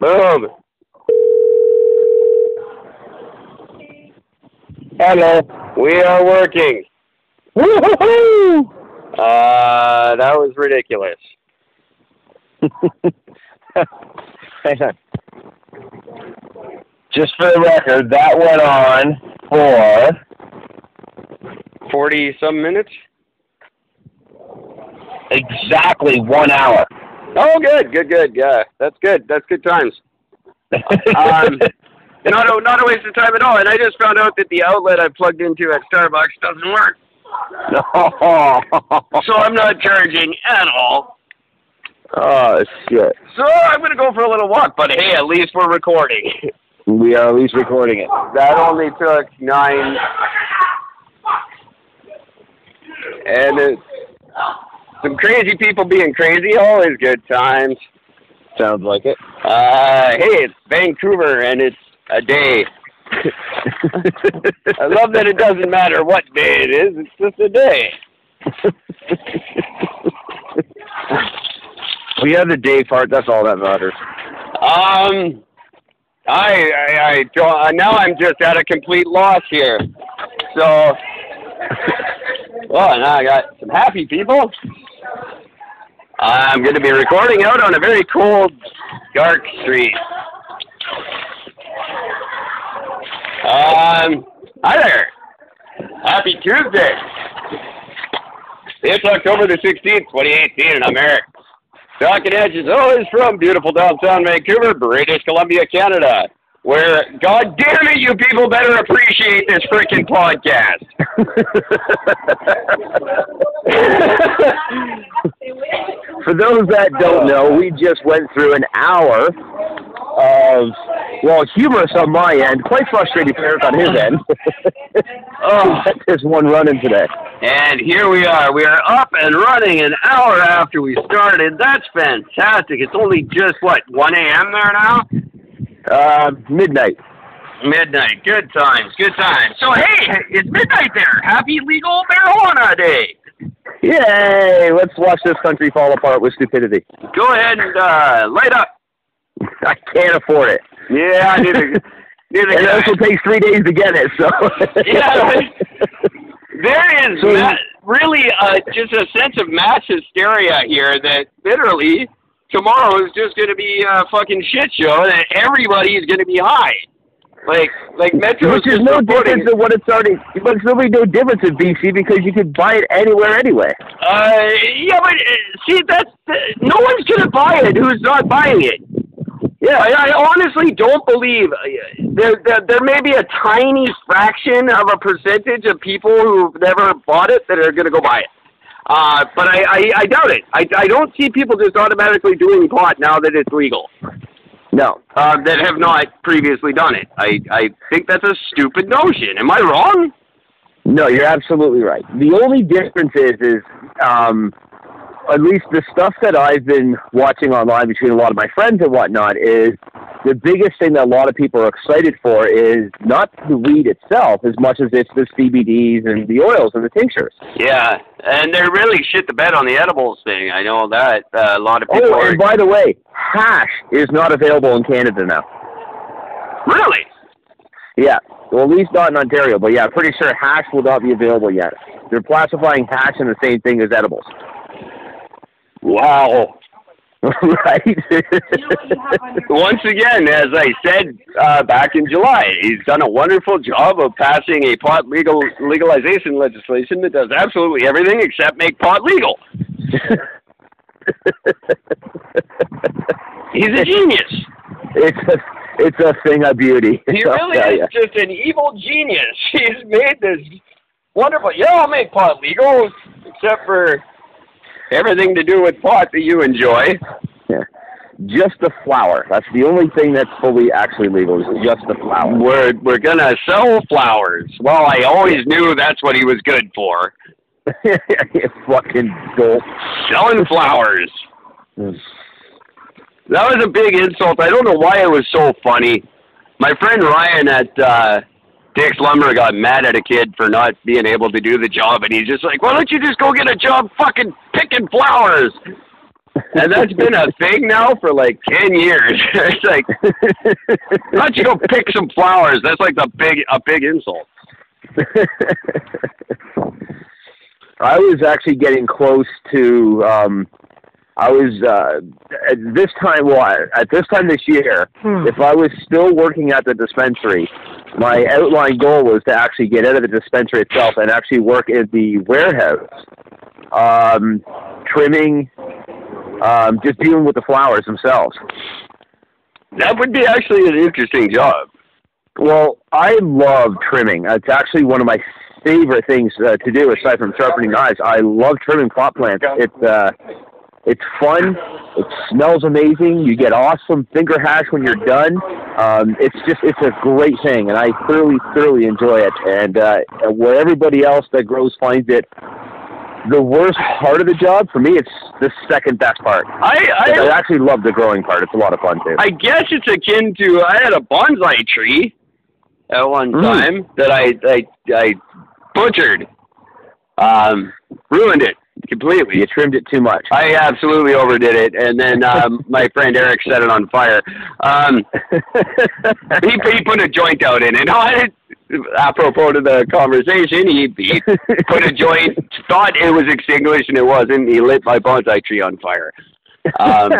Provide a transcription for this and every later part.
Boom. Hello. We are working. Woo-hoo-hoo! Uh, that was ridiculous. Hang on. Just for the record, that went on for 40 some minutes? exactly one hour. Oh, good, good, good. Yeah, that's good. That's good times. Um, not a, not a waste of time at all. And I just found out that the outlet I plugged into at Starbucks doesn't work. So I'm not charging at all. oh shit! So I'm going to go for a little walk. But hey, at least we're recording. We are at least recording it. That only took nine. And it's some crazy people being crazy. Always good times. Sounds like it. Uh, hey, it's Vancouver and it's a day. I love that it doesn't matter what day it is. It's just a day. we have the day part. That's all that matters. Um, I, I, I don't, uh, now I'm just at a complete loss here. So, well, now I got some happy people. I'm going to be recording out on a very cold, dark street. Um, hi there. Happy Tuesday. It's October the 16th, 2018, and I'm Eric. Talking Edges always from beautiful downtown Vancouver, British Columbia, Canada, where, god damn it, you people better appreciate this freaking podcast. For those that don't know, we just went through an hour of, well, humorous on my end, quite frustrating for Eric on his end. oh, got this one running today. And here we are. We are up and running an hour after we started. That's fantastic. It's only just, what, 1 a.m. there now? Uh, midnight. Midnight. Good times. Good times. So, hey, it's midnight there. Happy legal marijuana day. Yay! Let's watch this country fall apart with stupidity. Go ahead and uh, light up. I can't afford it. Yeah, neither, neither And it also takes three days to get it, so. Yeah, right. There is So- ma- really uh, just a sense of mass hysteria here that literally tomorrow is just going to be a fucking shit show and everybody is going to be high. Like, like Metro Which is no difference than what it's already. But it's really no difference in BC because you could buy it anywhere anyway. Uh, yeah, but uh, see, that's uh, no one's going to buy it who's not buying it. Yeah, I, I honestly don't believe uh, there, there there may be a tiny fraction of a percentage of people who've never bought it that are going to go buy it. Uh, but I, I, I doubt it. I, I don't see people just automatically doing pot now that it's legal No. uh, that have not previously done it. I, I think that's a stupid notion. Am I wrong? No, you're absolutely right. The only difference is, is um, at least the stuff that I've been watching online between a lot of my friends and whatnot is the biggest thing that a lot of people are excited for is not the weed itself as much as it's the CBDs and the oils and the tinctures. Yeah, and they're really shit the bed on the edibles thing. I know that uh, a lot of people Oh, are. and by the way, hash is not available in Canada now. Really? Yeah, well, at least not in Ontario, but yeah, I'm pretty sure hash will not be available yet. They're classifying hash in the same thing as edibles. Wow. right? Once again, as I said uh, back in July, he's done a wonderful job of passing a pot legal legalization legislation that does absolutely everything except make pot legal. He's a genius. it's a it's a thing of beauty. He really is ya. just an evil genius. He's made this wonderful. Yeah, I'll make pot legal, except for everything to do with pot that you enjoy. Yeah. Just the flower. That's the only thing that's fully actually legal. Is just the flower. We're we're gonna sell flowers. Well, I always knew that's what he was good for. you fucking dope. Selling flowers. That was a big insult. I don't know why it was so funny. My friend Ryan at uh, Dick's Lumber got mad at a kid for not being able to do the job, and he's just like, "Why don't you just go get a job fucking picking flowers?" and that's been a thing now for like ten years. it's like, why don't you go pick some flowers? That's like the big a big insult. I was actually getting close to. Um, I was uh, at this time. Well, at this time this year, Hmm. if I was still working at the dispensary, my outline goal was to actually get out of the dispensary itself and actually work in the warehouse, um, trimming, um, just dealing with the flowers themselves. That would be actually an interesting job. Well, I love trimming. It's actually one of my favorite things uh, to do aside from sharpening knives. I love trimming pot plants. It's uh, it's fun. It smells amazing. You get awesome finger hash when you're done. Um, it's just it's a great thing, and I thoroughly thoroughly enjoy it. And uh, where everybody else that grows finds it the worst part of the job, for me, it's the second best part. I I, I, actually love the growing part. It's a lot of fun too. I guess it's akin to I had a bonsai tree at one Mm. time that I I I butchered, um, ruined it completely. you trimmed it too much. I absolutely overdid it, and then um, my friend Eric set it on fire. Um, he, he put a joint out in it. I, apropos to the conversation, he, he put a joint, thought it was extinguished, and it wasn't. He lit my bonsai tree on fire. Um,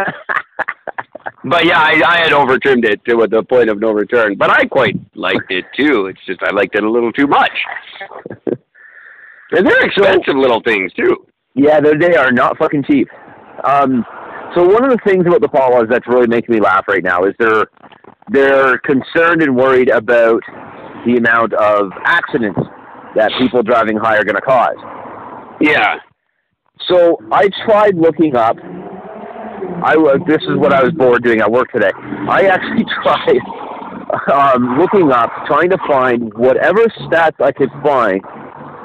but yeah, I, I had over trimmed it to the point of no return. But I quite liked it too. It's just I liked it a little too much. And they're expensive little things too. Yeah, they are not fucking cheap. Um, so one of the things about the Palas that's really making me laugh right now is they're they're concerned and worried about the amount of accidents that people driving high are going to cause. Yeah. So I tried looking up. I wa- this is what I was bored doing at work today. I actually tried um, looking up, trying to find whatever stats I could find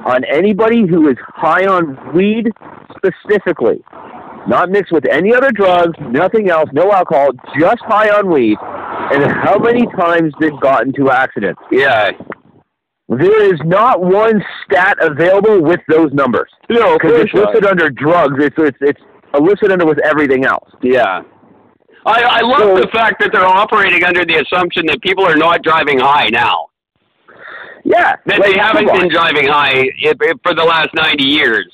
on anybody who is high on weed specifically, not mixed with any other drugs, nothing else, no alcohol, just high on weed, and how many times they've gotten into accidents. Yeah. There is not one stat available with those numbers No, because it's listed under drugs. It's it's it's listed under with everything else. Yeah. I, I love So- the fact that they're operating under the assumption that people are not driving high now. Yeah, That like, they haven't been driving high if, if for the last 90 years.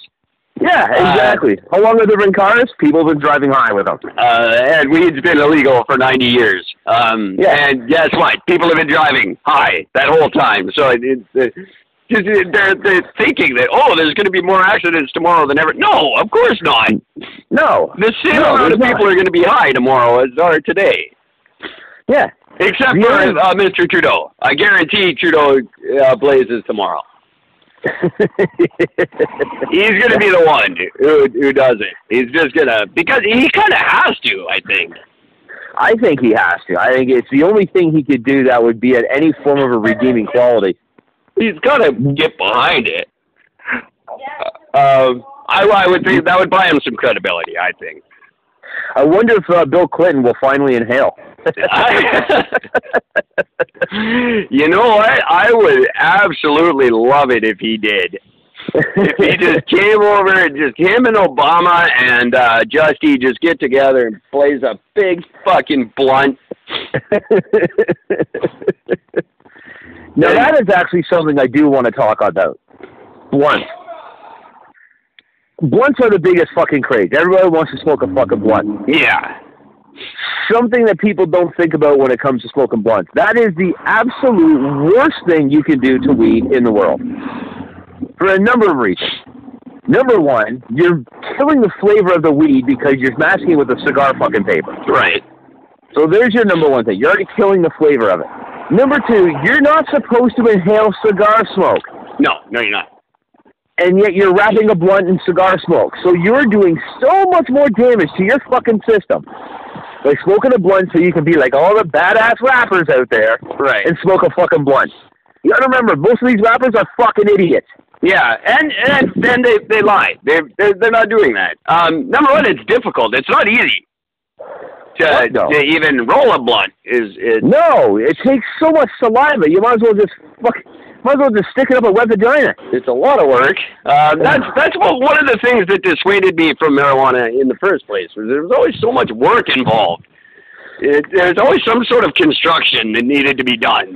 Yeah, exactly. How long have there been cars? People have been driving high with them. Uh, and weed's been illegal for 90 years. Um, Yeah. And guess what? People have been driving high that whole time. So it, it, it, just, it- they're, they're thinking that, oh, there's going to be more accidents tomorrow than ever. No, of course not. No. The same No, amount of people not. are going to be high tomorrow as are today. Yeah. Except for uh, Mr. Trudeau. I guarantee Trudeau uh, blazes tomorrow. He's going to be the one who who does it. He's just going to because he kind of has to. I think. I think he has to. I think it's the only thing he could do that would be at any form of a redeeming quality. He's got to get behind it. Um, I, I would think that would buy him some credibility. I think. I wonder if uh, Bill Clinton will finally inhale. you know what? I would absolutely love it if he did. if he just came over and just him and Obama and uh Justy just get together and blaze a big fucking blunt. now that is actually something I do want to talk about. Blunt. Blunts are the biggest fucking craze. Everybody wants to smoke a fucking blunt. Yeah. Something that people don't think about when it comes to smoking blunts. That is the absolute worst thing you can do to weed in the world. For a number of reasons. Number one, you're killing the flavor of the weed because you're masking it with a cigar fucking paper. Right. So there's your number one thing. You're already killing the flavor of it. Number two, you're not supposed to inhale cigar smoke, No, no you're not. and yet you're wrapping a blunt in cigar smoke. So you're doing so much more damage to your fucking system by smoking a blunt so you can be like all the badass rappers out there Right. and smoke a fucking blunt. You gotta remember, most of these rappers are fucking idiots. Yeah, and and then they they lie. They they're, they're not doing that. Um, number one, it's difficult. It's not easy to no. to even roll a blunt. Is is No, it takes so much saliva. You might as well just fuck. Might as well just stick it up a wet vagina. It's a lot of work. Uh, that's that's what one of the things that dissuaded me from marijuana in the first place. Was there was always so much work involved. It, there's always some sort of construction that needed to be done.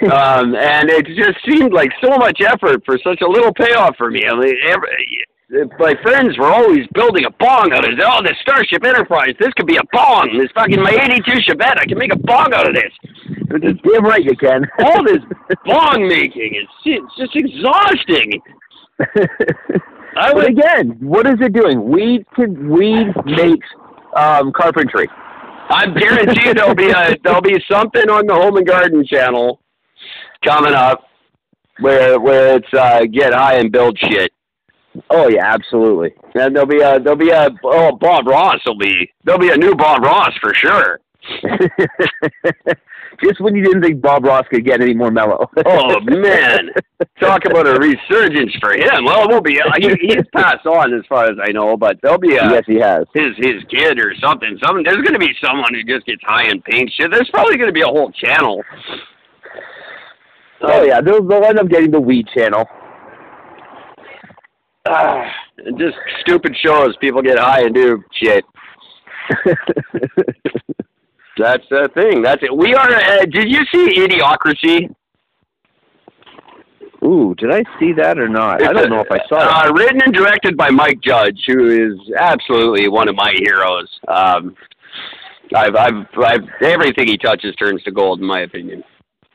um, and it just seemed like so much effort for such a little payoff for me. I mean, every, my friends were always building a bong out of it. Oh, this Starship Enterprise, this could be a bong. This fucking my '82 Chevette, I can make a bong out of this. Damn right you can. All this bong making, is it's just exhausting. I but would again, what is it doing? Weed can weed makes um, carpentry. I guarantee there'll be a there'll be something on the Home and Garden channel coming up where where it's uh, get high and build shit. Oh yeah, absolutely. And there'll be a there'll be a oh Bob Ross will be there'll be a new Bob Ross for sure. Just when you didn't think Bob Ross could get any more mellow. Oh man, talk about a resurgence for him. Well, it won't be. uh, He, he's passed on as far as I know, but there'll be a yes, he has. his his kid or something. Some there's going to be someone who just gets high and paints shit. There's probably going to be a whole channel. Oh yeah, they'll, they'll end up getting the weed channel. And just stupid shows. People get high and do shit. That's the thing. That's it. We are. Uh, did you see Idiocracy? Ooh, did I see that or not? I don't a- know if I saw uh, it. Written and directed by Mike Judge, who is absolutely one of my heroes. Um, I've, I've, I've, everything he touches turns to gold, in my opinion.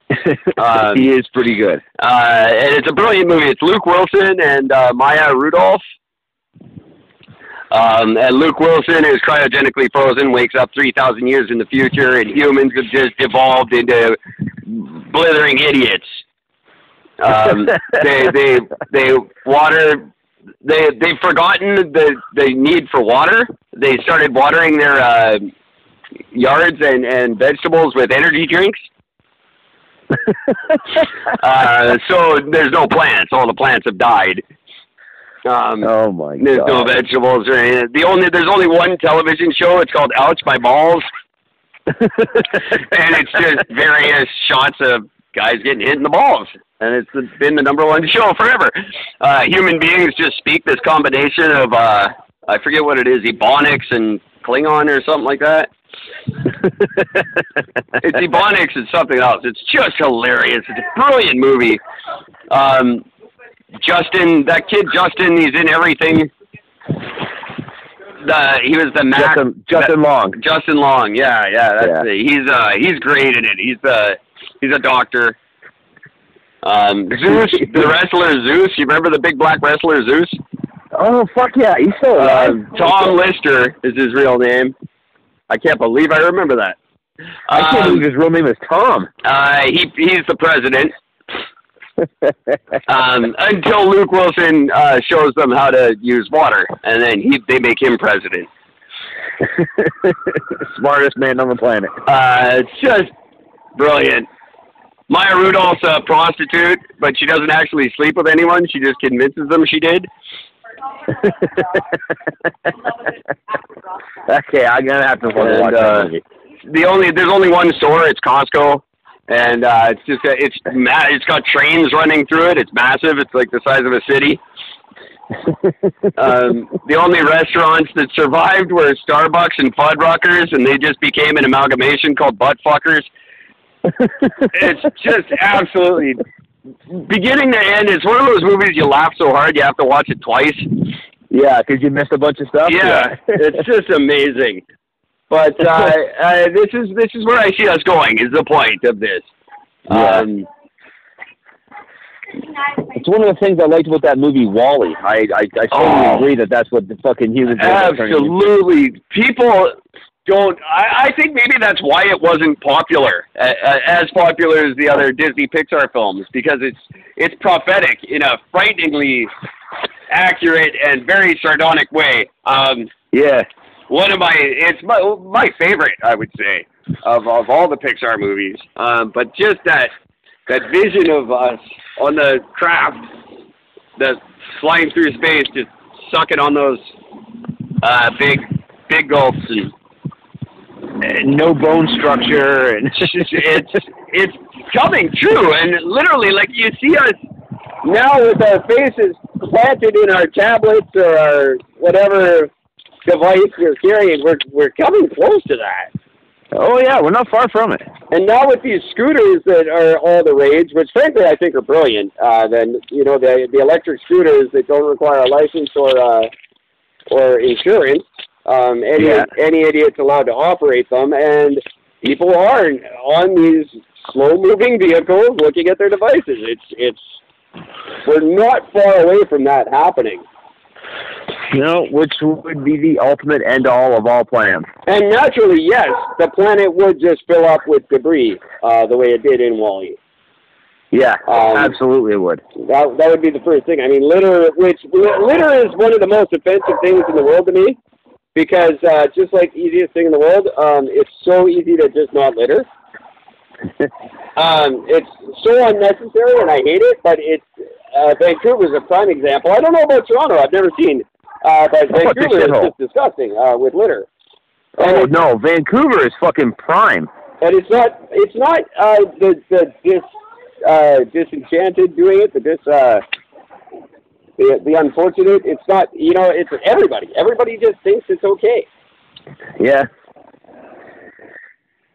um, he is pretty good. Uh, and it's a brilliant movie. It's Luke Wilson and uh, Maya Rudolph. Um, and Luke Wilson is cryogenically frozen, wakes up 3,000 years in the future, and humans have just evolved into blithering idiots. Um, they, they, they water, they, they've forgotten the, the need for water. They started watering their uh, yards and, and vegetables with energy drinks. uh, so there's no plants. All the plants have died. Um, oh my there's no vegetables or anything. The only there's only one television show. It's called Ouch My Balls, and it's just various shots of guys getting hit in the balls. And it's been the number one show forever. Uh, human beings just speak this combination of uh, I forget what it is, Ebonics and Klingon or something like that. It's Ebonics and something else. It's just hilarious. It's a brilliant movie. Um, Justin, that kid Justin, he's in everything. The he was the Mac. Justin, Justin Long. Justin Long, yeah, yeah, that's Yeah. it. He's uh he's great in it. He's uh he's a doctor. Um, Zeus, the wrestler Zeus. You remember the big black wrestler Zeus? Oh fuck yeah, he's still Uh, alive. Tom Lister is his real name. I can't believe I remember that. I can't Um, believe his real name is Tom. Uh, he he's the president. Um, until Luke Wilson uh, shows them how to use water, and then he they make him president. Smartest man on the planet. Uh, it's just brilliant. Maya Rudolph's a prostitute, but she doesn't actually sleep with anyone. She just convinces them she did. okay, I'm gonna have to And, watch uh, that movie. The only there's only one store. It's Costco, and uh, it's just a, it's ma- it's got trains running through it. It's massive. It's like the size of a city. um, the only restaurants that survived were Starbucks and Fuddruckers, and they just became an amalgamation called Buttfuckers. It's just absolutely beginning to end. It's one of those movies you laugh so hard you have to watch it twice. yeah, because you missed a bunch of stuff. Yeah, it's just amazing. But uh, uh, this is this is where I see us going. Is the point of this? Yeah. Um, It's one of the things I liked about that movie WALL-E. I I, I totally Oh. agree that that's what the fucking humans are absolutely, people don't. I, I think maybe that's why it wasn't popular, uh, as popular as the other Disney Pixar films, because it's it's prophetic in a frighteningly accurate and very sardonic way. Um, Yeah. One of my it's my my favorite I would say of of all the Pixar movies. Um, but just that that vision of us on the craft that's flying through space, just sucking on those uh, big big gulps and And no bone structure and it's it's coming true, and literally, like you see us now with our faces planted in our tablets or our whatever device you're carrying, we're we're coming close to that. Oh yeah, we're not far from it. And now with these scooters that are all the rage, which frankly I think are brilliant, uh, then you know the the electric scooters that don't require a license or uh, or insurance. Um, any Yeah. any idiot's allowed to operate them, and people are on these slow moving vehicles looking at their devices. It's it's we're not far away from that happening. You know, which would be the ultimate end all of all plans. And naturally, yes, the planet would just fill up with debris, uh, the way it did in WALL-E. Yeah, Um, absolutely it would. That that would be the first thing. I mean, litter, which litter is one of the most offensive things in the world to me, because uh, just like the easiest thing in the world, um, it's so easy to just not litter. Um, it's so unnecessary, and I hate it. But it's uh, Vancouver's a prime example. I don't know about Toronto. I've never seen, uh, but Vancouver is just disgusting uh, with litter. And Oh no, Vancouver is fucking prime. and it's not it's not uh, the the dis uh, disenchanted doing it, the dis uh, the the unfortunate. It's not you know it's everybody. Everybody just thinks it's okay, Yeah.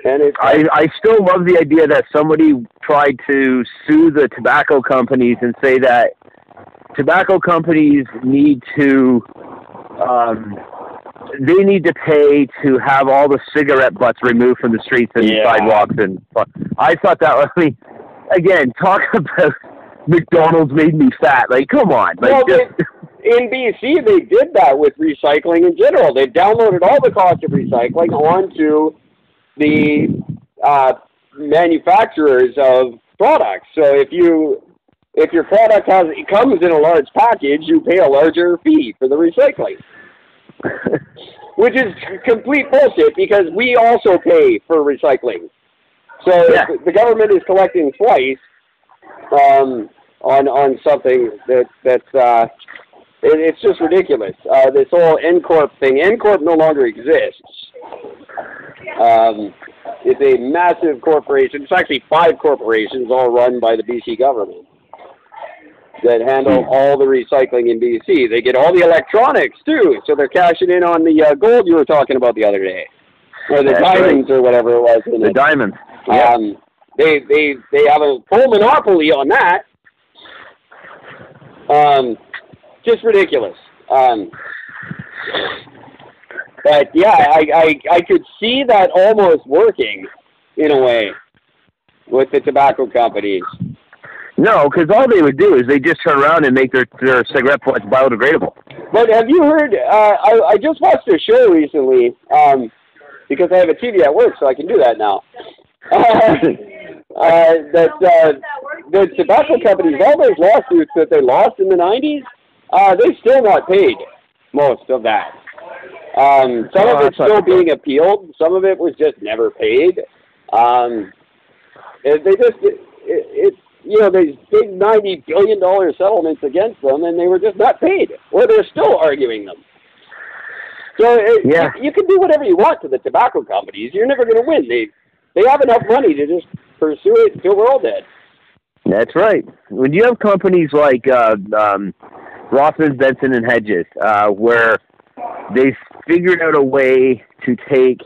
and it's I, I still love the idea that somebody tried to sue the tobacco companies and say that tobacco companies need to um, they need to pay to have all the cigarette butts removed from the streets and Yeah. sidewalks and I thought that was I mean again talk about McDonald's made me fat like come on like Well, just in BC they did that with recycling in general. They downloaded all the cost of recycling onto the uh, manufacturers of products. So if you if your product has it comes in a large package, you pay a larger fee for the recycling. which is complete bullshit because we also pay for recycling. So Yeah. the government is collecting twice um, on on something that that's uh, it, it's just ridiculous. Uh, this whole Encorp thing. Encorp no longer exists. Um, it's a massive corporation. It's actually five corporations, all run by the BC government, that handle all the recycling in BC. They get all the electronics too, so they're cashing in on the uh, gold you were talking about the other day, or the That's right. diamonds or whatever it was. In the it. diamonds yeah Um, they they they have a full monopoly on that. Um, just ridiculous. Um, but yeah, I, I I could see that almost working in a way with the tobacco companies. No because all they would do is they just turn around and make their their cigarette butts biodegradable But have you heard? Uh, I I just watched a show recently um, because I have a TV at work, so I can do that now. uh, that uh, the tobacco companies, all those lawsuits that they lost in the '90s, uh, they still not paid most of that. Um, some Oh, of it's still being appealed. Some of it was just never paid. Um, they just it, it, it's you know these big ninety billion dollar settlements against them, and they were just not paid, or they're still arguing them. So it, Yeah. you, you can do whatever you want to the tobacco companies. You're never going to win. They they have enough money to just pursue it until we're all dead. That's right. When you have companies like uh, um, Rothman, Benson, and Hedges, uh, where they figured out a way to take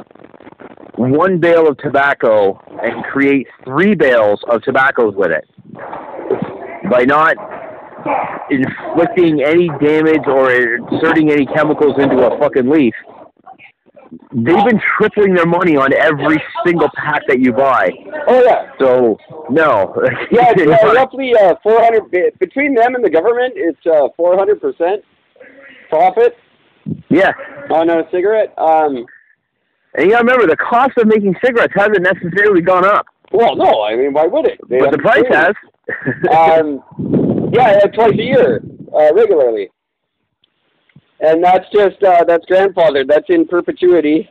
one bale of tobacco and create three bales of tobaccos with it by not inflicting any damage or inserting any chemicals into a fucking leaf. They've been tripling their money on every single pack that you buy. Oh yeah, So no, yeah. It's uh, roughly uh, 400 bi- between them and the government. It's uh, 400 percent profit yeah. on a cigarette. Um, And you gotta remember, the cost of making cigarettes hasn't necessarily gone up, well, no, I mean, why would it? They but the price has. um, yeah, twice a year, uh, regularly. And that's just uh, that's grandfathered. That's in perpetuity.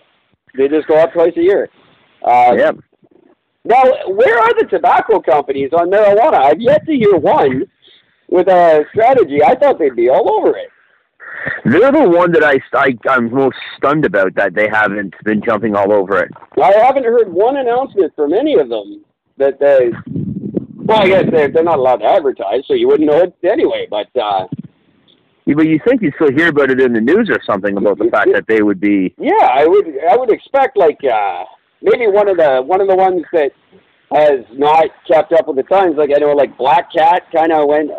They just go up twice a year. Uh, yep. Now, where are the tobacco companies on marijuana? I've yet to hear one with a strategy. I thought they'd be all over it. They're the one that I, I I'm most stunned about that they haven't been jumping all over it. I haven't heard one announcement from any of them that they Well, I guess they're they're not allowed to advertise, so you wouldn't know it anyway. But uh, Yeah, but you think you'd still hear about it in the news or something about the fact that they would be. yeah, I would I would expect like uh, maybe one of the one of the ones that has not kept up with the times. Like I know, like Black Cat kind of went,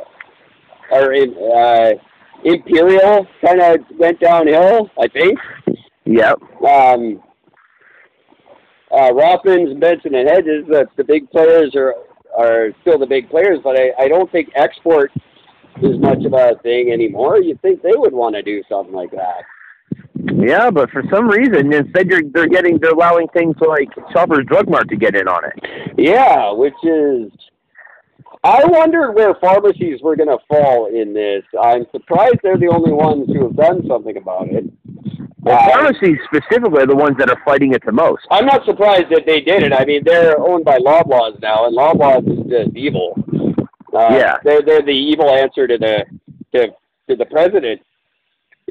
or in, uh, Imperial kind of went downhill. I think. Yep. um, uh, Rothmans, Benson, and Hedges, the, the big players are are still the big players, but I, I don't think export is much of a thing anymore. You'd think they would want to do something like that. Yeah, but for some reason, instead you're, they're getting they're allowing things like Shoppers Drug Mart to get in on it. Yeah, which is. I wondered where pharmacies were going to fall in this. I'm surprised they're the only ones who have done something about it. Well, Uh, pharmacies specifically are the ones that are fighting it the most. I'm not surprised that they did it. I mean, they're owned by Loblaws now, and Loblaws is just evil. Uh, Yeah. they're they're the evil answer to the to to the president.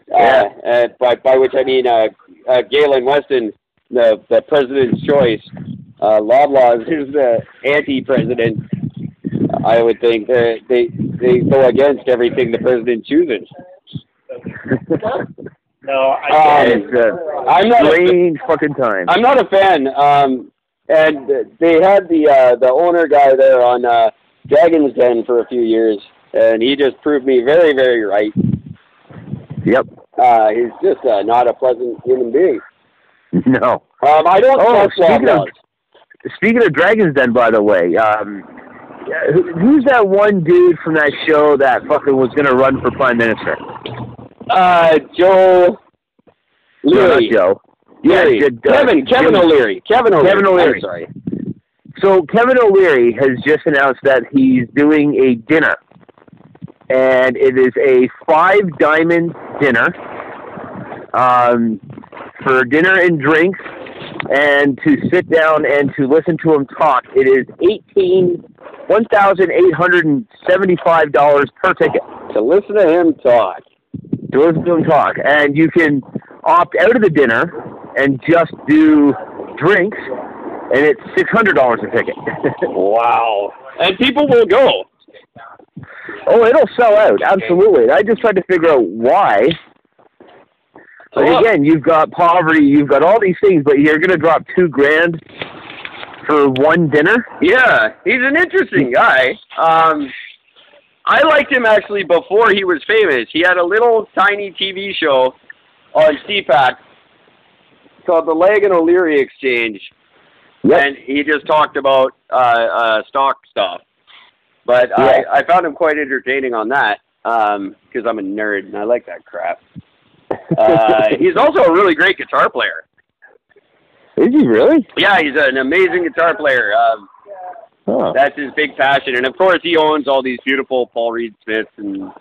Yeah. Uh, uh, by by which I mean uh, uh, Galen Weston, the the president's choice. Uh, Loblaws is the anti-president. I would think they they they go against everything the president chooses. No, I Um, get it. it's a I'm not a, strange fucking time. I'm not a fan. Um, and they had the uh, the owner guy there on uh, Dragon's Den for a few years, and he just proved me very, very right. Yep. Uh, he's just uh, not a pleasant human being. No. Um, I don't Oh, trust speaking of- Speaking of Dragons Den, by the way, um, yeah, who, who's that one dude from that show that fucking was going to run for prime minister? Uh, Joe No, not Leary. Joe. Leary. Yeah, J- uh, Kevin. Kevin O'Leary. Kevin O'Leary. Kevin O'Leary. I'm sorry. So Kevin O'Leary has just announced that he's doing a dinner, and it is a five diamond dinner um, for dinner and drinks, and to sit down and to listen to him talk. It is eighteen one thousand eight hundred and seventy five dollars per ticket To listen to him talk. to listen to him talk, and you can opt out of the dinner and just do drinks, and it's six hundred dollars a ticket. Wow. And people will go. Oh, it'll sell out, absolutely. I just tried to figure out why. But again, you've got poverty, you've got all these things, but you're going to drop two grand for one dinner? Yeah, he's an interesting guy. Um, I liked him actually before he was famous. He had a little tiny TV show on CPAC called the Lang and O'Leary Exchange, and he just talked about uh, uh, stock stuff. But Yeah. I, I found him quite entertaining on that because I'm a nerd and I like that crap. Uh, he's also a really great guitar player. Is he really? Yeah, he's an amazing guitar player. Um, Oh. that's his big passion, and of course he owns all these beautiful Paul Reed Smiths and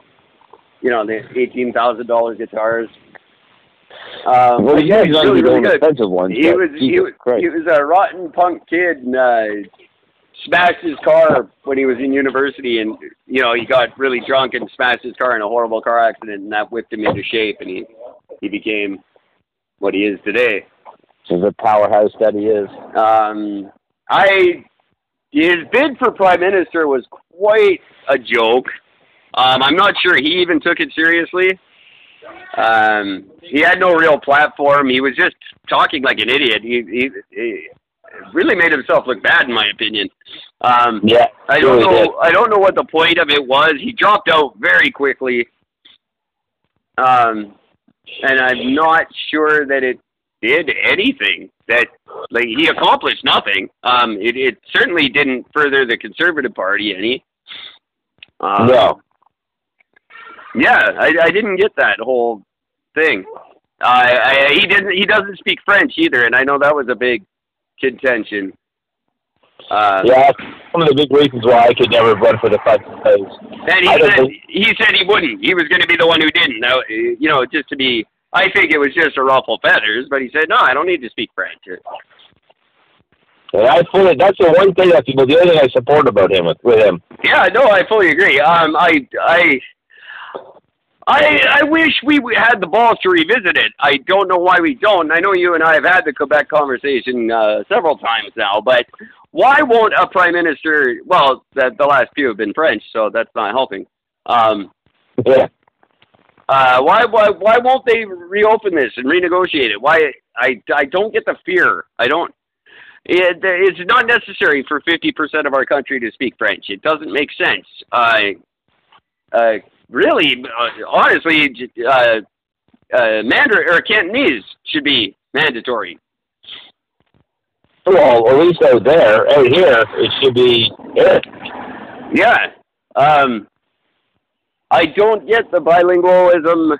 you know the eighteen thousand dollar guitars. Um, well, yeah, he's he's really, really good. expensive ones. He was he was Christ. he was a rotten punk kid and uh, smashed his car when he was in university, and you know he got really drunk and smashed his car in a horrible car accident, and that whipped him into shape, and he he became what he is today. He's a powerhouse that he is. Um, I his bid for prime minister was quite a joke. Um, I'm not sure he even took it seriously. Um, he had no real platform. He was just talking like an idiot. He, he, he really made himself look bad, in my opinion. Um, Yeah. I don't really know. did. I don't know what the point of it was. He dropped out very quickly, um, and I'm not sure that it did anything. That like he accomplished nothing. Um, it, it certainly didn't further the Conservative Party any. Um, No. Yeah, I, I didn't get that whole thing. Uh, I, he didn't. He doesn't speak French either, and I know that was a big contention. Uh, Yeah, that's one of the big reasons why I could never run for the. Because And he said think- he said he wouldn't. He was going to be the one who didn't. Now, you know, just to be. I think it was just a ruffle feathers, but he said, "No, I don't need to speak French." and I fully, that's the one thing that people, the other thing I support about him with, with him. Yeah, no, I fully agree. Um, I, I, I I wish we had the balls to revisit it. I don't know why we don't. I know you and I have had the Quebec conversation uh, several times now, but why won't a prime minister? Well, the, the last few have been French, so that's not helping. Um, Yeah. uh, why why why won't they reopen this and renegotiate it? Why I I don't get the fear. I don't. It, it's not necessary for fifty percent of our country to speak French. It doesn't make sense. I uh, really, uh, honestly, uh, uh, Mandarin or Cantonese should be mandatory. Well, at least out there, out here, it should be. it. Yeah. Um, I don't get the bilingualism.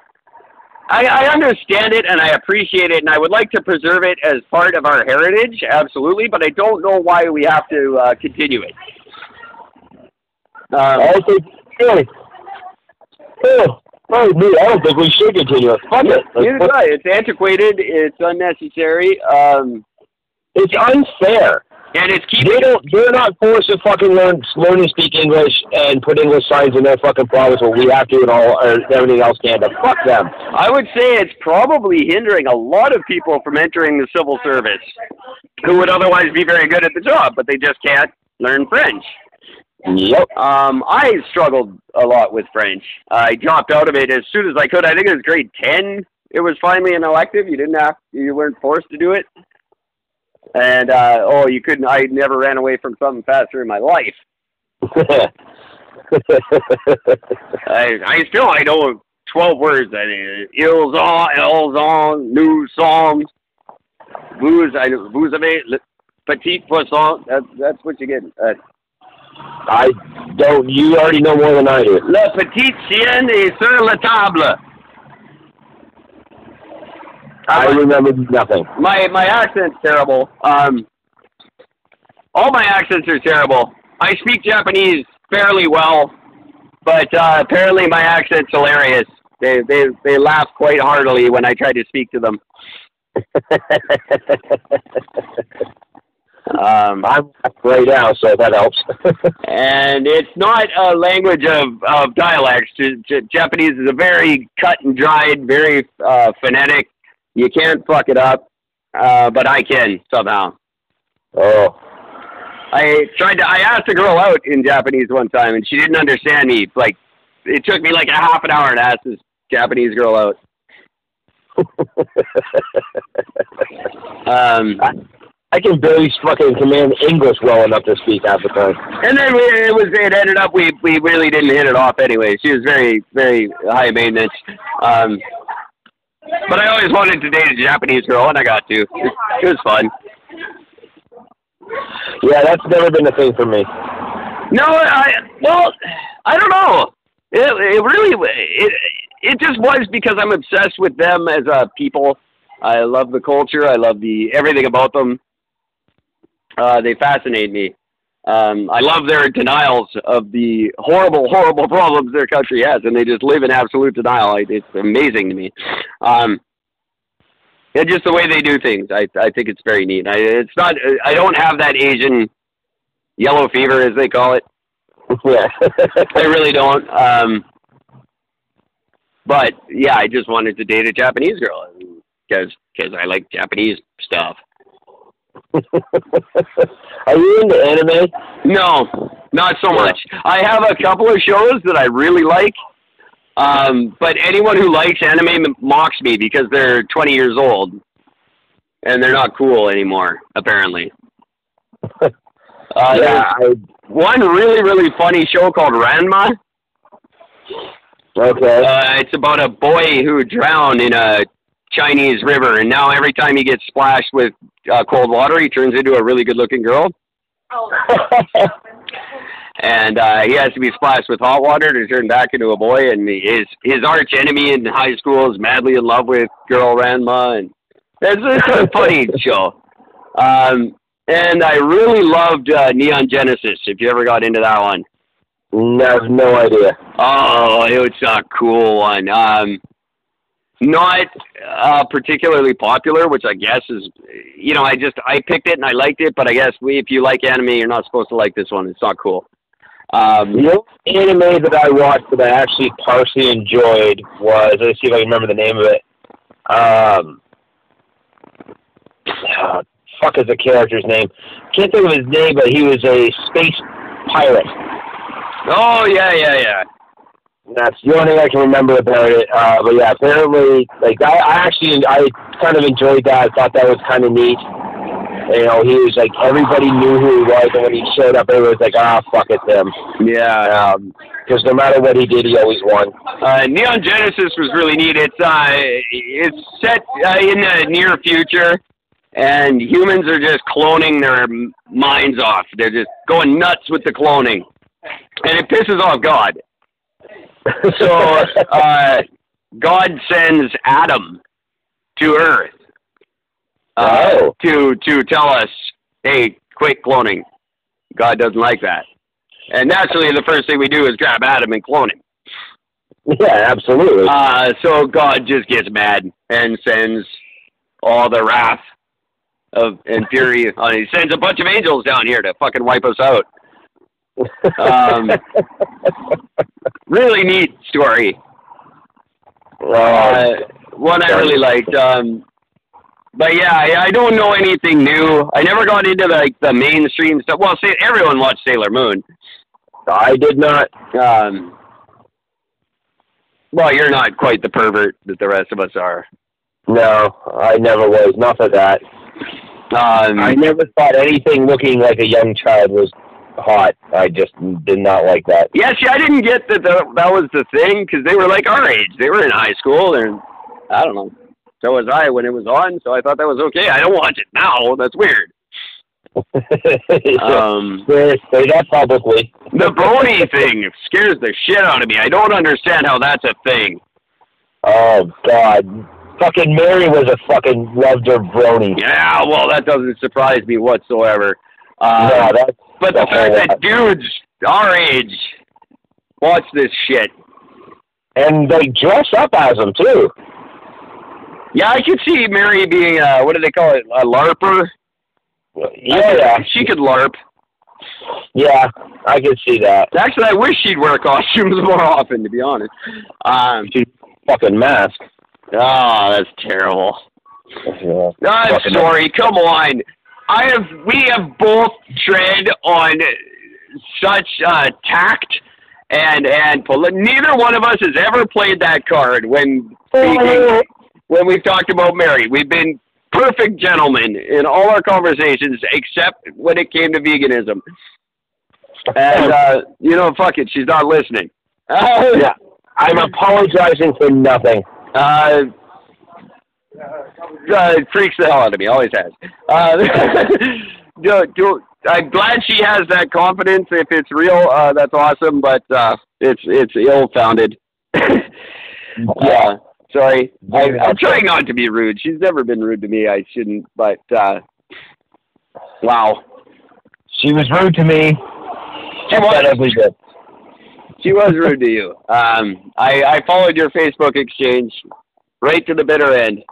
I, I understand it and I appreciate it, and I would like to preserve it as part of our heritage, absolutely. But I don't know why we have to uh, continue it. Um, I think. Hey, me, I don't think we should continue it. Fuck it. neither do I. It's antiquated. It's unnecessary. Um, It's unfair. and it's They don't. They're not forced to fucking learn learn to speak English and put English signs in their fucking province where we have to and all everything else Canada. Fuck them. I would say it's probably hindering a lot of people from entering the civil service who would otherwise be very good at the job, but they just can't learn French. Yep. Um, I struggled a lot with French. I dropped out of it as soon as I could. I think it was grade ten. It was finally an elective. You didn't have, you weren't forced to do it. And uh, oh, you couldn't. I never ran away from something faster in my life. I, I still I know twelve words. I mean, elles ont, nous sommes, vous, I, vous avez le petit poisson. That's that's what you get. Uh, I don't. You already know more than I do. Le petit chien est sur la table. I remember nothing. My my accent's terrible. Um, all my accents are terrible. I speak Japanese fairly well, but uh, apparently my accent's hilarious. They they they laugh quite heartily when I try to speak to them. Um, I'm right now, so that helps. and it's not a language of, of dialects. J- J- Japanese is a very cut and dried, very uh, phonetic. You can't fuck it up, uh, but I can somehow. oh. I tried to. I asked a girl out in Japanese one time, and she didn't understand me. Like, it took me like a half an hour to ask this Japanese girl out. Um, I can barely fucking command English well enough to speak half the time. and then we, it was. It ended up we we really didn't hit it off anyway. She was very very high maintenance. Um, but I always wanted to date a Japanese girl, and I got to. It, it was fun. Yeah, that's never been a thing for me. No, I well, I don't know. It it really it it just was because I'm obsessed with them as a people. I love the culture. I love the everything about them. Uh, they fascinate me. Um, I love their denials of the horrible, horrible problems their country has, and they just live in absolute denial. It's amazing to me. Um, and just the way they do things, I I think it's very neat. I, it's not. I don't have that Asian yellow fever, as they call it. Yeah. I really don't. Um, but yeah, I just wanted to date a Japanese girl because because I like Japanese stuff. Are you into anime? No, not so much. I have a couple of shows that I really like, um, but anyone who likes anime mocks me because they're 20 years old and they're not cool anymore. Apparently. Uh, yeah. there's one really really funny show called Ranma. Okay. Uh, it's about a boy who drowned in a Chinese river, and now every time he gets splashed with uh, cold water, he turns into a really good-looking girl, and uh, he has to be splashed with hot water to turn back into a boy. And his his arch enemy in high school is madly in love with girl Ranma, and it's, it's a funny show. Um, and I really loved uh, Neon Genesis. If you ever got into that one. no, I have no idea. Oh, it was a cool one. Um, not uh, particularly popular, which I guess is, you know, I just I picked it and I liked it, but I guess we, if you like anime, you're not supposed to like this one. It's not cool. Um, The only anime that I watched that I actually partially enjoyed was let's see if I can remember the name of it. Um, ah, fuck is the character's name? Can't think of his name, but he was a space pirate. Oh yeah, yeah, yeah. That's the only thing I can remember about it. Uh, but yeah, apparently, like I, I actually I kind of enjoyed that. I thought that was kind of neat. You know, he was like everybody knew who he was, and when he showed up, everybody was like, "Ah, fuck it's him." Yeah. Because no matter what he did, he always won. Uh, Neon Genesis was really neat. It's uh, it's set uh, in the near future, and humans are just cloning their minds off. They're just going nuts with the cloning, and it pisses off God. So uh, God sends Adam to Earth uh, Oh. to to tell us, "Hey, quit cloning." God doesn't like that, and naturally, the first thing we do is grab Adam and clone him. yeah, absolutely. Uh, so God just gets mad and sends all the wrath of and fury. On, he sends a bunch of angels down here to fucking wipe us out. Um, really neat story. Uh, one I really liked. Um, but yeah, I, I don't know anything new. I never got into like the mainstream stuff. Well, say everyone watched Sailor Moon. I did not. Um, well, you're not quite the pervert that the rest of us are. No, I never was. Enough of that. Um, I never thought anything looking like a young child was hot. I just did not like that. Yeah, see, I didn't get that the, that was the thing because they were like our age. They were in high school, and I don't know. So was I when it was on, so I thought that was okay. I don't watch it now. That's weird. Um, say, say that publicly. the brony thing scares the shit out of me. I don't understand how that's a thing. Oh God, fucking Mary was a fucking loved her brony. Yeah, well, that doesn't surprise me whatsoever. Uh, no, that's but the fact that dudes our age watch this shit. and they dress up as them too. Yeah, I could see Mary being a, what do they call it, a LARPer? Yeah, yeah, She could LARP. yeah. I can see that. Actually, I wish she'd wear costumes more often, to be honest. Um, Fucking mask. oh, that's terrible. Yeah. I'm sorry. Come on. I have. We have both tread on such uh, tact, and and neither one of us has ever played that card when speaking. When we've talked about Mary, we've been perfect gentlemen in all our conversations, except when it came to veganism. And uh, you know, fuck it, she's not listening. Uh, Yeah, I'm apologizing for nothing. Uh, uh, it freaks the hell out of me. Always has. Uh, do, do, I'm glad she has that confidence. If it's real, uh, that's awesome. But uh, it's it's ill founded. yeah. Sorry. I, I'm trying not to be rude. She's never been rude to me. I shouldn't. But uh, wow, She was rude to me. She was. That ugly bitch. she was rude to you. Um, I I followed your Facebook exchange right to the bitter end.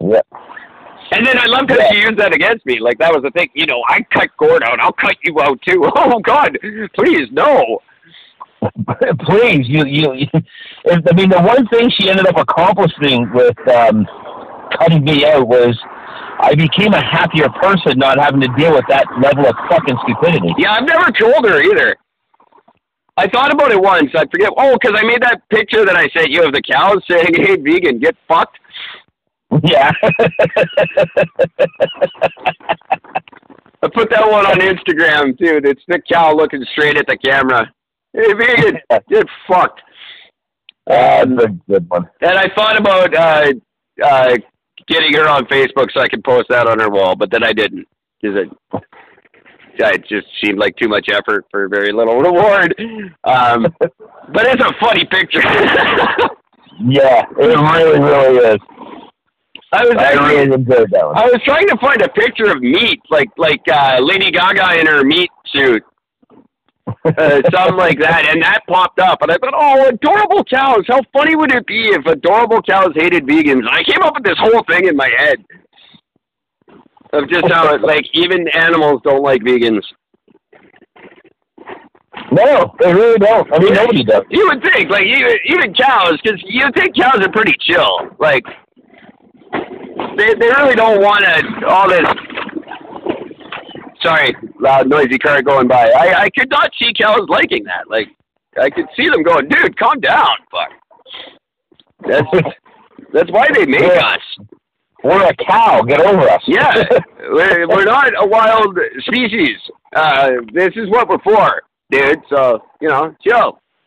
Yeah. And then I loved how she used that against me. Like that was the thing. You know, I cut Gord out. I'll cut you out too. Oh God, please no. Please, you, you, you I mean, the one thing she ended up accomplishing with um, cutting me out was I became a happier person not having to deal with that level of fucking stupidity. Yeah, I've never told her either. I thought about it once. I forget. Oh, because I made that picture that I sent you of the cows saying, "Hey, vegan, get fucked." Yeah. I put that one on Instagram too. It's the cow looking straight at the camera. Hey, vegan, get fucked. That's a good one. And I thought about uh, uh, getting her on Facebook so I could post that on her wall, but then I didn't Is it, it just seemed like too much effort for very little reward. Um, but it's a funny picture. Yeah, it really, really is. I was I really enjoyed that one. I was trying to find a picture of meat, like like uh, Lady Gaga in her meat suit, uh, something like that, and that popped up, and I thought, oh, adorable cows! How funny would it be if adorable cows hated vegans? And I came up with this whole thing in my head of just how like even animals don't like vegans. No, they really don't. I mean, nobody does. You would think, like even even cows, because you think cows are pretty chill. Like they they really don't want to all this. Sorry, loud noisy car going by. I I could not see cows liking that. Like I could see them going, dude, calm down, fuck. That's that's why they make Yeah. us. We're a cow. Get over us. Yeah, we're, we're not a wild species. Uh, this is what we're for, dude. So you know, chill.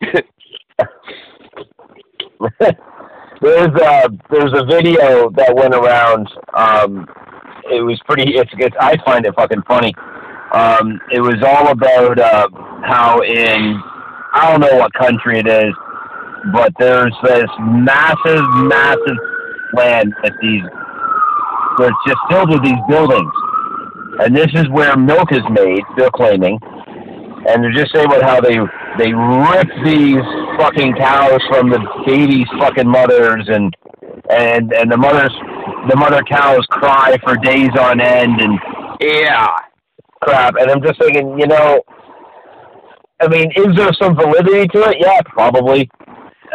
there's a there's a video that went around. Um, it was pretty. It's, it's I find it fucking funny. Um, it was all about uh, how in I don't know what country it is, but there's this massive, massive land that these it's just filled with these buildings, and this is where milk is made. They're claiming, and they're just saying about how they they rip these fucking cows from the babies' fucking mothers, and and and the mothers the mother cows cry for days on end and Yeah. crap. And I'm just thinking, you know, I mean, is there some validity to it? Yeah, probably.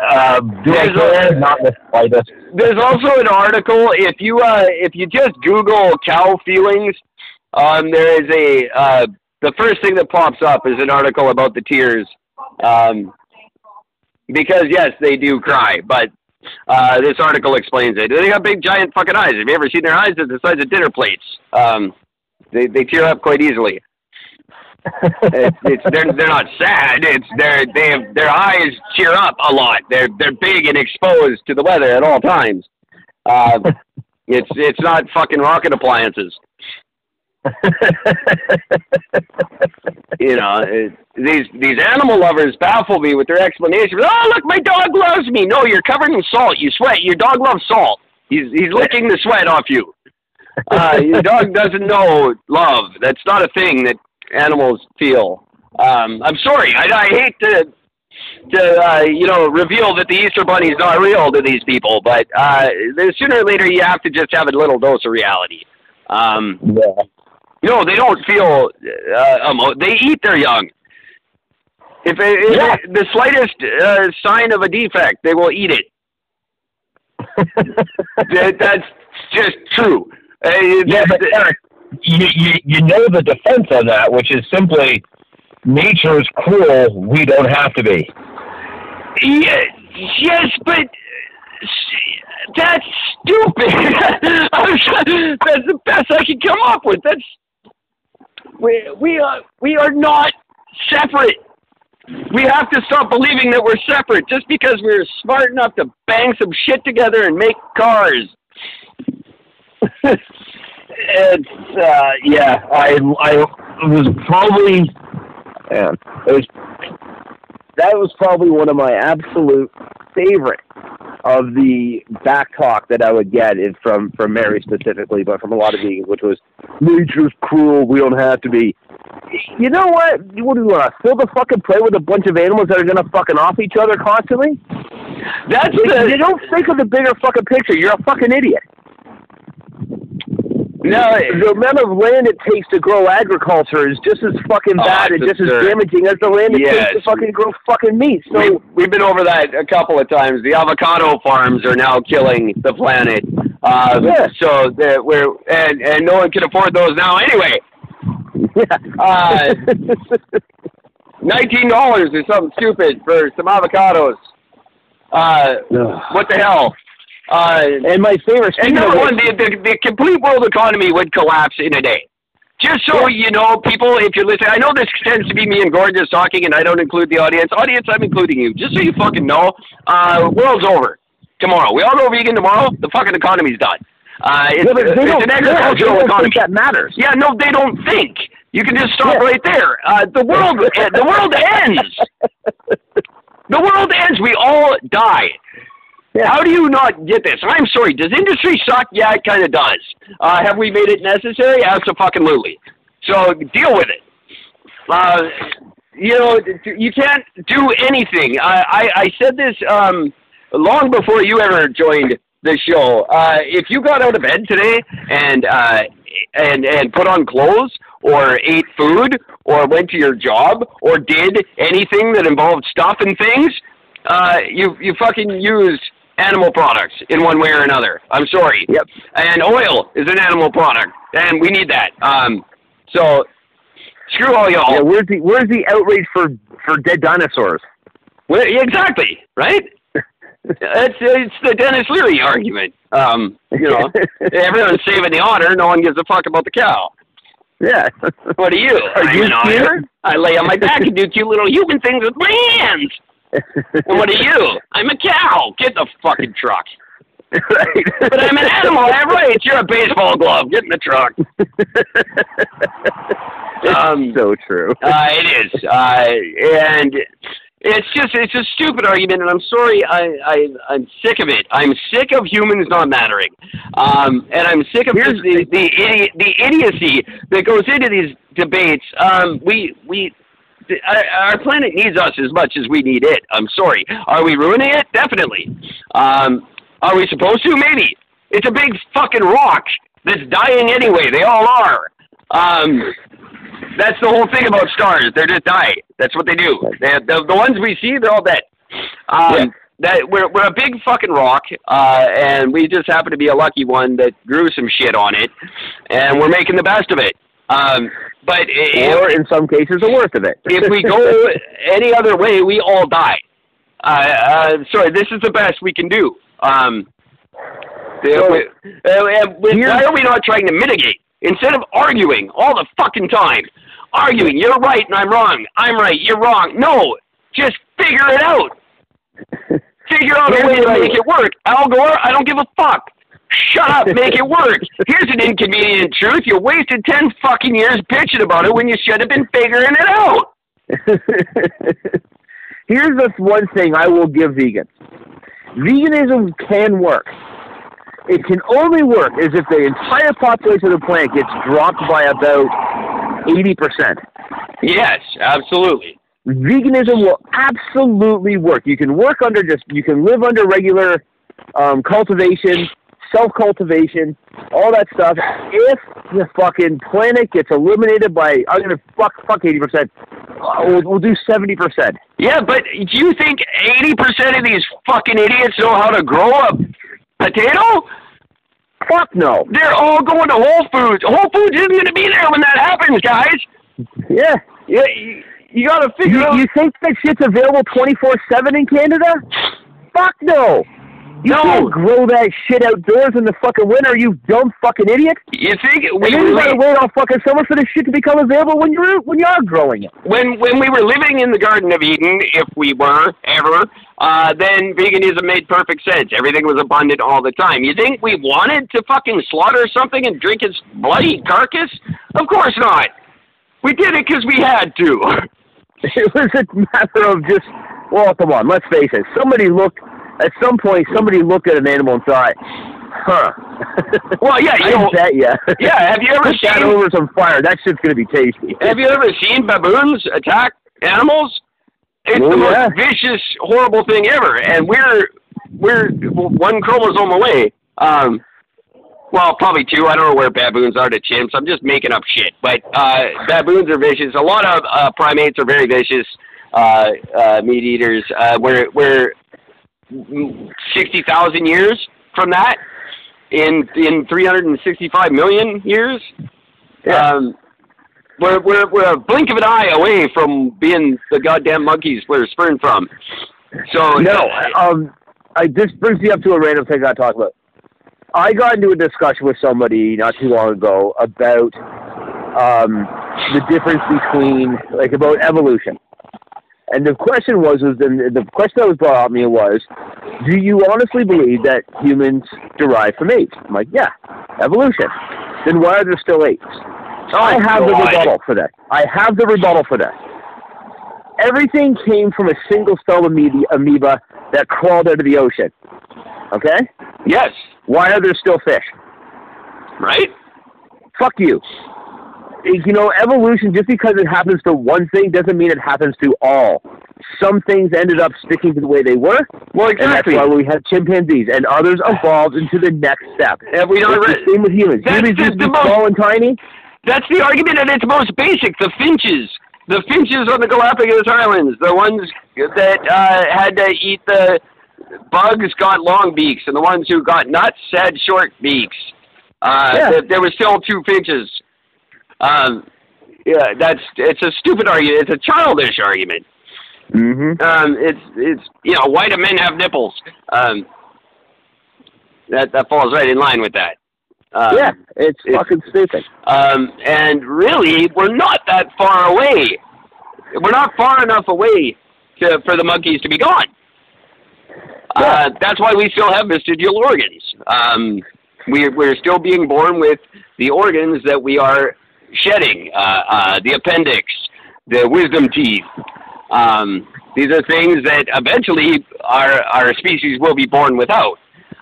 Uh, do I There's care? a- Not the slightest. There's also an article. If you uh, if you just Google cow feelings, um, there is a uh, the first thing that pops up is an article about the tears, um, because yes, they do cry, but uh, this article explains it. They got big, giant fucking eyes. Have you ever seen their eyes? They're the size of dinner plates. Um, they they tear up quite easily. It's, it's they're they're not sad. It's they're they have their eyes cheer up a lot. They're they're big and exposed to the weather at all times. Uh, it's it's not fucking rocket appliances. You know, these these animal lovers baffle me with their explanations. Oh, look, my dog loves me. No, you're covered in salt. You sweat. Your dog loves salt. He's he's licking the sweat off you. Uh, your dog doesn't know love. That's not a thing that animals feel. Um, I'm sorry. I, I hate to to uh, you know reveal that the Easter Bunny is not real to these people, but uh, sooner or later you have to just have a little dose of reality. Um, yeah. no, they don't feel. Uh, emo- they eat their young. If, it, Yeah. the slightest uh, sign of a defect, they will eat it. That, that's just true. Uh, Yeah, but Eric, you, you you know the defense on that, which is simply nature is cruel. We don't have to be. Yeah, yes, but that's stupid. That's the best I can come up with. That's we we are we are not separate. We have to stop believing that we're separate just because we're smart enough to bang some shit together and make cars. It's uh, yeah. I I was probably man. It was that was probably one of my absolute favorite of the back talk that I would get is from from Mary specifically, but from a lot of vegans, which was nature's cruel. We don't have to be. You know what? What do you want to fill the fucking play with a bunch of animals that are gonna fucking off each other constantly? That's Like, you don't think of the bigger fucking picture. You're a fucking idiot. No. the amount of land it takes to grow agriculture is just as fucking Oh, bad it's and just absurd. as damaging as the land it Yes. takes to fucking grow fucking meat. So we, we've been over that a couple of times. The avocado farms are now killing the planet. Um, Yeah. So that we're and and no one can afford those now anyway. yeah. Uh, Nineteen dollars or something stupid for some avocados. Uh, what the hell? Uh, and my favorite. and number one, the, the the complete world economy would collapse in a day. Just so you know, people, if you're listening, I know this tends to be me and Gorgeous talking, and I don't include the audience. Audience, I'm including you. Just so you fucking know, uh, world's over tomorrow. We all go vegan tomorrow. The fucking economy's done. Uh, it's, Yeah, they it's don't an. They agricultural don't economy. think that matters. Yeah, no, they don't think. You can just stop Yeah. right there. Uh, the world, uh, the world ends. The world ends. We all die. Yeah. How do you not get this? I'm sorry. Does industry suck? Yeah, it kind of does. Uh, have we made it necessary? Absolutely. So deal with it. Uh, you know, you can't do anything. I, I, I said this um, long before you ever joined the show. Uh, if you got out of bed today and uh, and and put on clothes, or ate food or went to your job or did anything that involved stuff and things, uh, you you fucking use animal products in one way or another. I'm sorry. Yep. And oil is an animal product, and we need that. Um, so screw all y'all. Yeah, where's the where's the outrage for for dead dinosaurs? Yeah, exactly, right? it's it's the Denis Leary argument. Um, you know, everyone's saving the otter. No one gives a fuck about the cow. Yeah. What are you? Are I'm you an otter. I lay on my back and do cute little human things with my hands. And what are you? I'm a cow. Get the fucking truck. right. But I'm an animal. I have rights. You're a baseball glove. Get in the truck. Um, so true. Uh, it is, uh, and it's just it's a stupid argument, and I'm sorry, I, I I'm sick of it. I'm sick of humans not mattering, um, and I'm sick of Here's- the the, idi- the idiocy that goes into these debates. Um, we we. Our our planet needs us as much as we need it. I'm sorry. Are we ruining it? Definitely. Um, are we supposed to? Maybe. It's a big fucking rock that's dying anyway. They all are. Um, that's the whole thing about stars. They're just die. That's what they do. They, the the ones we see, they're all dead. Um, Yeah. That we're we're a big fucking rock, uh, and we just happen to be a lucky one that grew some shit on it, and we're making the best of it. Um, but or if, in some cases, the worst of it. if we go any other way, we all die. Uh, uh, sorry, this is the best we can do. Um, So, we- uh, uh, why are we not trying to mitigate instead of arguing all the fucking time? Arguing, you're right and I'm wrong. I'm right, you're wrong. No, just figure it out. Figure out a way to make it work. Al Gore, I don't give a fuck. Shut up, make it work. Here's an inconvenient truth. You wasted ten fucking years bitching about it when you should have been figuring it out. Here's the one thing I will give vegans. Veganism can work. It can only work as if the entire population of the planet gets dropped by about 80%. Yes, absolutely. Veganism will absolutely work. You can work under just, you can live under regular um, cultivation, self cultivation, all that stuff. If the fucking planet gets eliminated by, I'm going to fuck, fuck 80%, uh, we'll, we'll do 70%. Yeah, but do you think 80% of these fucking idiots know how to grow a potato? Fuck no. They're all going to Whole Foods. Whole Foods isn't going to be there when that happens, guys. Yeah. Yeah, you, you got to figure You, out. you think that shit's available 24 7 in Canada? Fuck no. You No. can't grow that shit outdoors in the fucking winter, you dumb fucking idiot. You think And we then you gotta wait all fucking summer for this shit to become available when you're when you are growing it. when when we were living in the Garden of Eden, if we were ever, uh, then veganism made perfect sense. Everything was abundant all the time. You think we wanted to fucking slaughter something and drink its bloody carcass? Of course not. We did it because we had to. It was a matter of just well, come on, let's face it. Somebody looked at some point somebody looked at an animal and thought, Huh. Well, yeah, you know, bet ya. yeah. Have you ever Put that seen? over some fire. That shit's gonna be tasty. Have you ever seen baboons attack animals? It's Oh, the most yeah. vicious, horrible thing ever, and we're we're one chromosome away. Um, well, probably two. I don't know where baboons are to chimps. I'm just making up shit. But uh, baboons are vicious. A lot of uh, primates are very vicious uh, uh, meat eaters. Uh, we're we're sixty thousand years from that. In in three hundred and sixty five million years. Yeah. Um, we're we're we're a blink of an eye away from being the goddamn monkeys we're spurned from. So No, um, I, this brings me up to a random thing I talk about. I got into a discussion with somebody not too long ago about um, the difference between, like, about evolution. And the question was, was the, the question that was brought up to me was, do you honestly believe that humans derive from apes? I'm like, yeah, evolution. Then why are there still apes? I have the rebuttal for that. I have the rebuttal for that. Everything came from a single cell amoeba, amoeba that crawled out of the ocean. Okay? yes, Why are there still fish? right? Fuck you. You know, evolution, just because it happens to one thing doesn't mean it happens to all. Some things ended up sticking to the way they were, Well, and that's exactly. why we have chimpanzees, and others evolved into the next step. Have we not read? the same with humans. That's humans just the most- small and tiny. that's the argument at its most basic. The finches, the finches on the Galapagos Islands, the ones that uh, had to eat the bugs got long beaks, and the ones who got nuts had short beaks. Uh, Yeah. there, there were still two finches. Um, yeah, that's it's a stupid argument. It's a childish argument. Mm-hmm. Um, it's it's you know why do men have nipples? Um, that that falls right in line with that. Um, yeah, it's, it's- fucking stupid. Um, and really, we're not that far away. We're not far enough away to, for the monkeys to be gone. Uh, that's why we still have vestigial organs. Um, we're, we're still being born with the organs that we are shedding uh, uh, the appendix, the wisdom teeth. Um, these are things that eventually our, our species will be born without.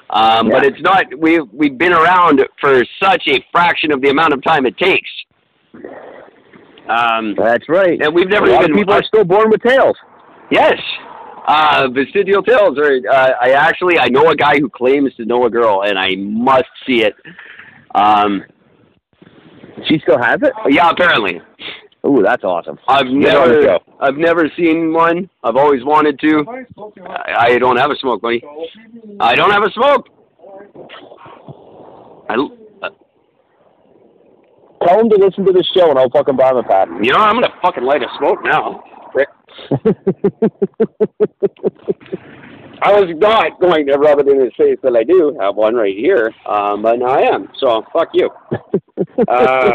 Um, But it's not, we've, we've been around for such a fraction of the amount of time it takes. Um, That's right. and we've never even. people are still born with tails. Yes. Uh, vestigial tails are. Uh, I actually I know a guy who claims to know a girl, and I must see it. Um, She still has it. yeah, apparently. Ooh, that's awesome. I've never. I've never seen one. I've always wanted to. I, I don't have a smoke, buddy. I don't have a smoke. I, uh, Tell him to listen to the show, and I'll fucking buy him a pack. you know, I'm gonna fucking light a smoke now. Rick. I was not going to rub it in his face that I do have one right here, um, but now I am. So fuck you. Uh,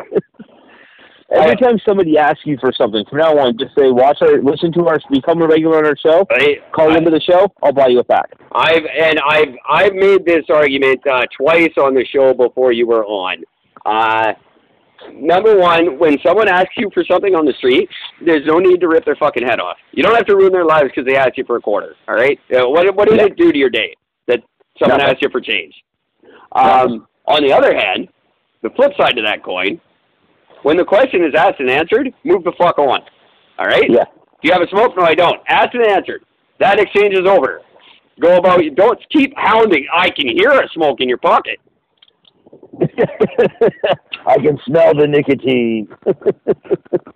Every I- time somebody asks you for something, from now on, just say, "Watch our, listen to our, become a regular on our show." I, Call into the show. I'll buy you a pack. I've and I've I've made this argument uh, twice on the show before you were on. Uh, number one, when someone asks you for something on the street, there's no need to rip their fucking head off. You don't have to ruin their lives because they asked you for a quarter. All right, uh, what what does Yeah. it do to your day that someone Nothing. asks you for change? Um, on the other hand, the flip side to that coin, when the question is asked and answered, move the fuck on. All right. Yeah. Do you have a smoke? No, I don't. Asked and answered. That exchange is over. Go about. Don't keep hounding. I can hear a smoke in your pocket. I can smell the nicotine.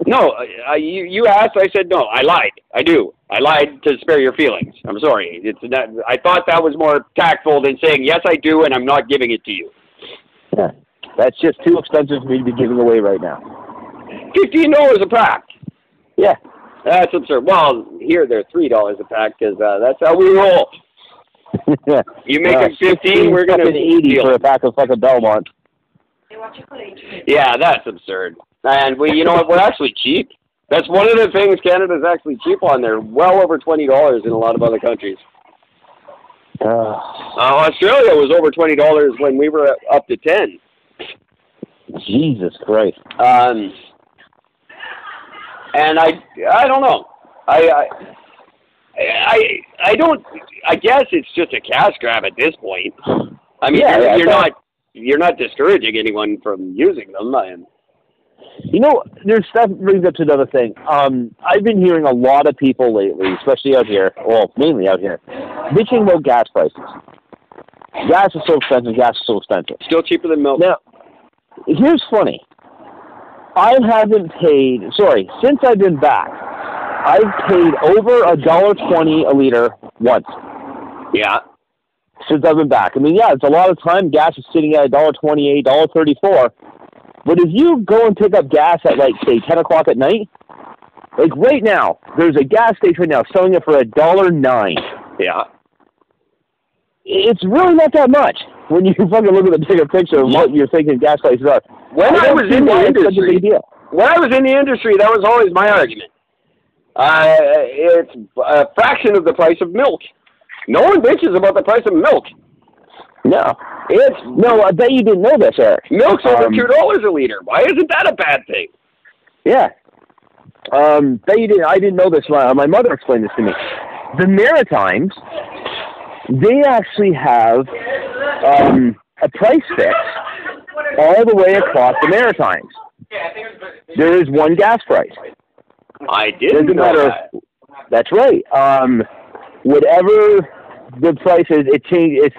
No, uh, you you asked. I said no. I lied. I do. I lied to spare your feelings. I'm sorry. It's not. I thought that was more tactful than saying yes, I do, and I'm not giving it to you. Yeah. That's just too expensive for me to be giving away right now. Fifteen dollars a pack. Yeah. That's absurd. Well, here they're three dollars a pack because uh, that's how we roll. You make Uh, it fifteen, we're gonna eighty deal. for a pack of fucking Belmont. Yeah, that's absurd. And we, you know what? We're actually cheap. That's one of the things Canada's actually cheap on. They're well over twenty dollars in a lot of other countries. Uh, Uh, Australia was over twenty dollars when we were up to ten. Jesus Christ. Um, and I, I don't know. I, I, I, I don't. I guess it's just a cash grab at this point. I mean, Yeah, you're, yeah, you're not, you're not discouraging anyone from using them. And You know, there's that brings up to another thing. Um, I've been hearing a lot of people lately, especially out here, well, mainly out here, bitching about gas prices. Gas is so expensive. Gas is so expensive. still cheaper than milk. Now, here's funny. I haven't paid. Sorry, since I've been back, I've paid over a dollar twenty a liter once Yeah. Since I've been back. I mean, yeah, it's a lot of time. Gas is sitting at a dollar twenty-eight, dollar thirty-four. But if you go and pick up gas at like say ten o'clock at night, like right now, there's a gas station right now selling it for a dollar nine. Yeah. It's really not that much when you fucking look at the bigger picture of what you're thinking gas prices are. When I don't was in the why it's such a industry, when I was in the industry, that was always my argument. Uh, it's a fraction of the price of milk. No one bitches about the price of milk. No, It's no, I bet you didn't know this, Eric. milk's over Um, two dollars a liter. Why isn't that a bad thing? Yeah. Um, bet you didn't. I didn't know this. My, my mother explained this to me. The Maritimes, they actually have um, a price fix all the way across the Maritimes. There is one gas price. I didn't Doesn't know matter. that. That's right. Um, whatever the price is, it change. It's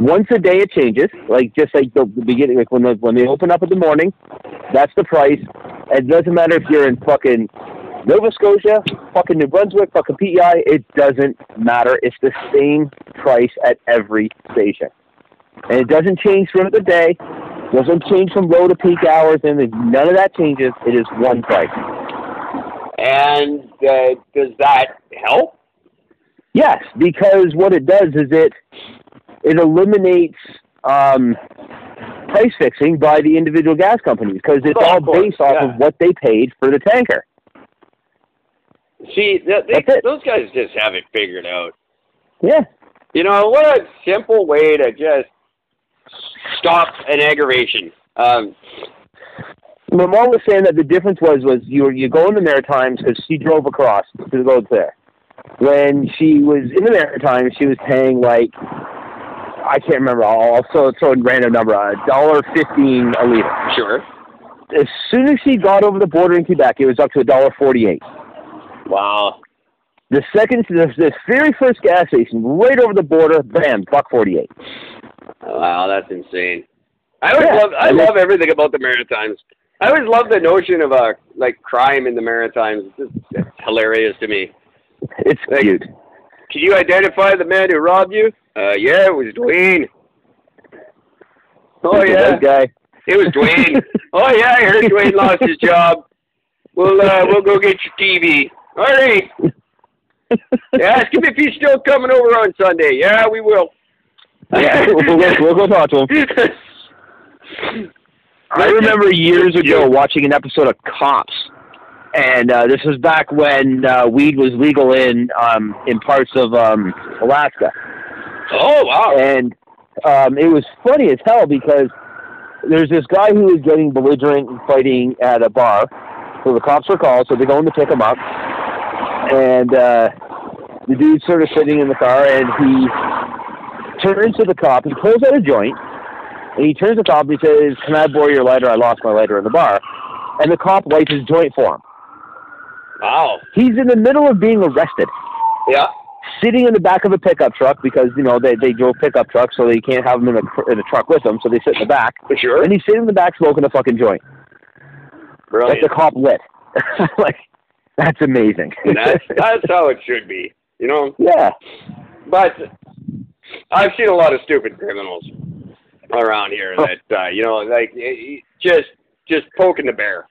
Once a day it changes, like just like the, the beginning, like when the, when they open up in the morning, that's the price. It doesn't matter if you're in fucking Nova Scotia, fucking New Brunswick, fucking PEI. It doesn't matter. It's the same price at every station, and it doesn't change throughout the day. Doesn't change from low to peak hours, and none of that changes. It is one price. And uh, does that help? Yes, because what it does is it it eliminates um, price fixing by the individual gas companies because it's Oh, all course, based off yeah. of what they paid for the tanker. See, th- they, those guys just have it figured out. Yeah, You know, what a simple way to just stop an aggravation. Um, my mom was saying that the difference was was you you go in the Maritimes because she drove across to the roads there. When she was in the Maritimes, she was paying like I can't remember. I'll I'll throw, throw a random number, a dollar fifteen a liter. sure. As soon as she got over the border in Quebec, it was up to a dollar forty-eight. Wow. The second, the, this very first gas station, right over the border, bam, buck forty-eight. Wow, that's insane. I always Yeah, love I love everything about the Maritimes. I always love the notion of uh like crime in the Maritimes. It's, just, it's hilarious to me. It's Like- cute. Can you identify the man who robbed you? Uh, yeah, it was Dwayne. Oh yeah, that guy. it was Dwayne. oh yeah, I heard Dwayne lost his job. We'll uh, we'll go get your TV. All right. Yeah, ask him if he's still coming over on Sunday. Yeah, we will. Yeah, we'll, go- we'll go talk to him. I remember years ago watching an episode of Cops, and uh, this was back when uh, weed was legal in um, in parts of um, Alaska, Oh wow. and um, it was funny as hell because there's this guy who was getting belligerent and fighting at a bar, so the cops were called, so they go in to pick him up, and uh, the dude's sort of sitting in the car, and he turns to the cop and pulls out a joint. And he turns to the cop and he says, Can I borrow your lighter? I lost my lighter in the bar. And the cop lights his joint for him. Wow. He's in the middle of being arrested, Yeah. sitting in the back of a pickup truck because, you know, they, they drove pickup trucks, so they can't have him in a, in a truck with them, so they sit in the back. For sure. And he's sitting in the back smoking a fucking joint. Brilliant. the cop lit. like, that's amazing. that's that's how it should be. You know. yeah. But I've seen a lot of stupid criminals around here that uh, you know, like y- y- just just poking the bear.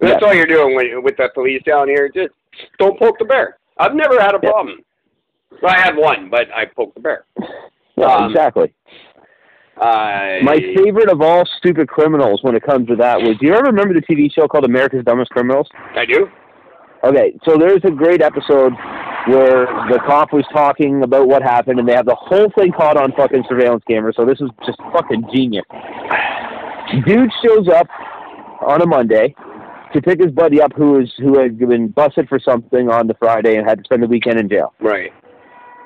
That's Yeah. all you're doing with, with the police down here. Just don't poke the bear. I've never had a Yeah. problem. Well, I had one, but I poked the bear. Yeah, Um, exactly. I, My favorite of all stupid criminals when it comes to that was, do you ever remember the TV show called America's Dumbest Criminals? I do. Okay, so there's a great episode where the cop was talking about what happened, and they have the whole thing caught on fucking surveillance camera. So this is just fucking genius. Dude shows up on a Monday to pick his buddy up, who is who had been busted for something on the Friday and had to spend the weekend in jail. Right.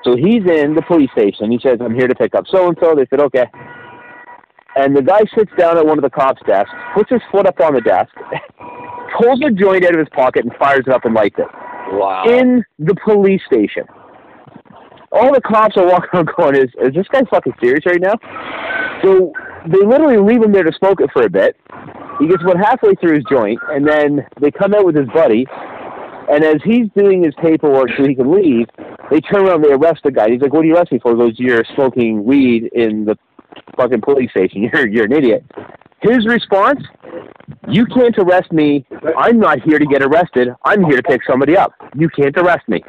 So he's in the police station. He says, "I'm here to pick up so and so." They said, "Okay." And the guy sits down at one of the cops' desks, puts his foot up on the desk, pulls a joint out of his pocket, and fires it up and lights it Wow. in the police station. All the cops are walking around going, is, is this guy fucking serious right now? So they literally leave him there to smoke it for a bit. He gets about halfway through his joint, and then they come out with his buddy. And as he's doing his paperwork so he can leave, they turn around and they arrest the guy. He's like, what are you arresting for? He goes, you're smoking weed in the fucking police station. You're, you're an idiot. His response, you can't arrest me. I'm not here to get arrested. I'm here to pick somebody up. You can't arrest me.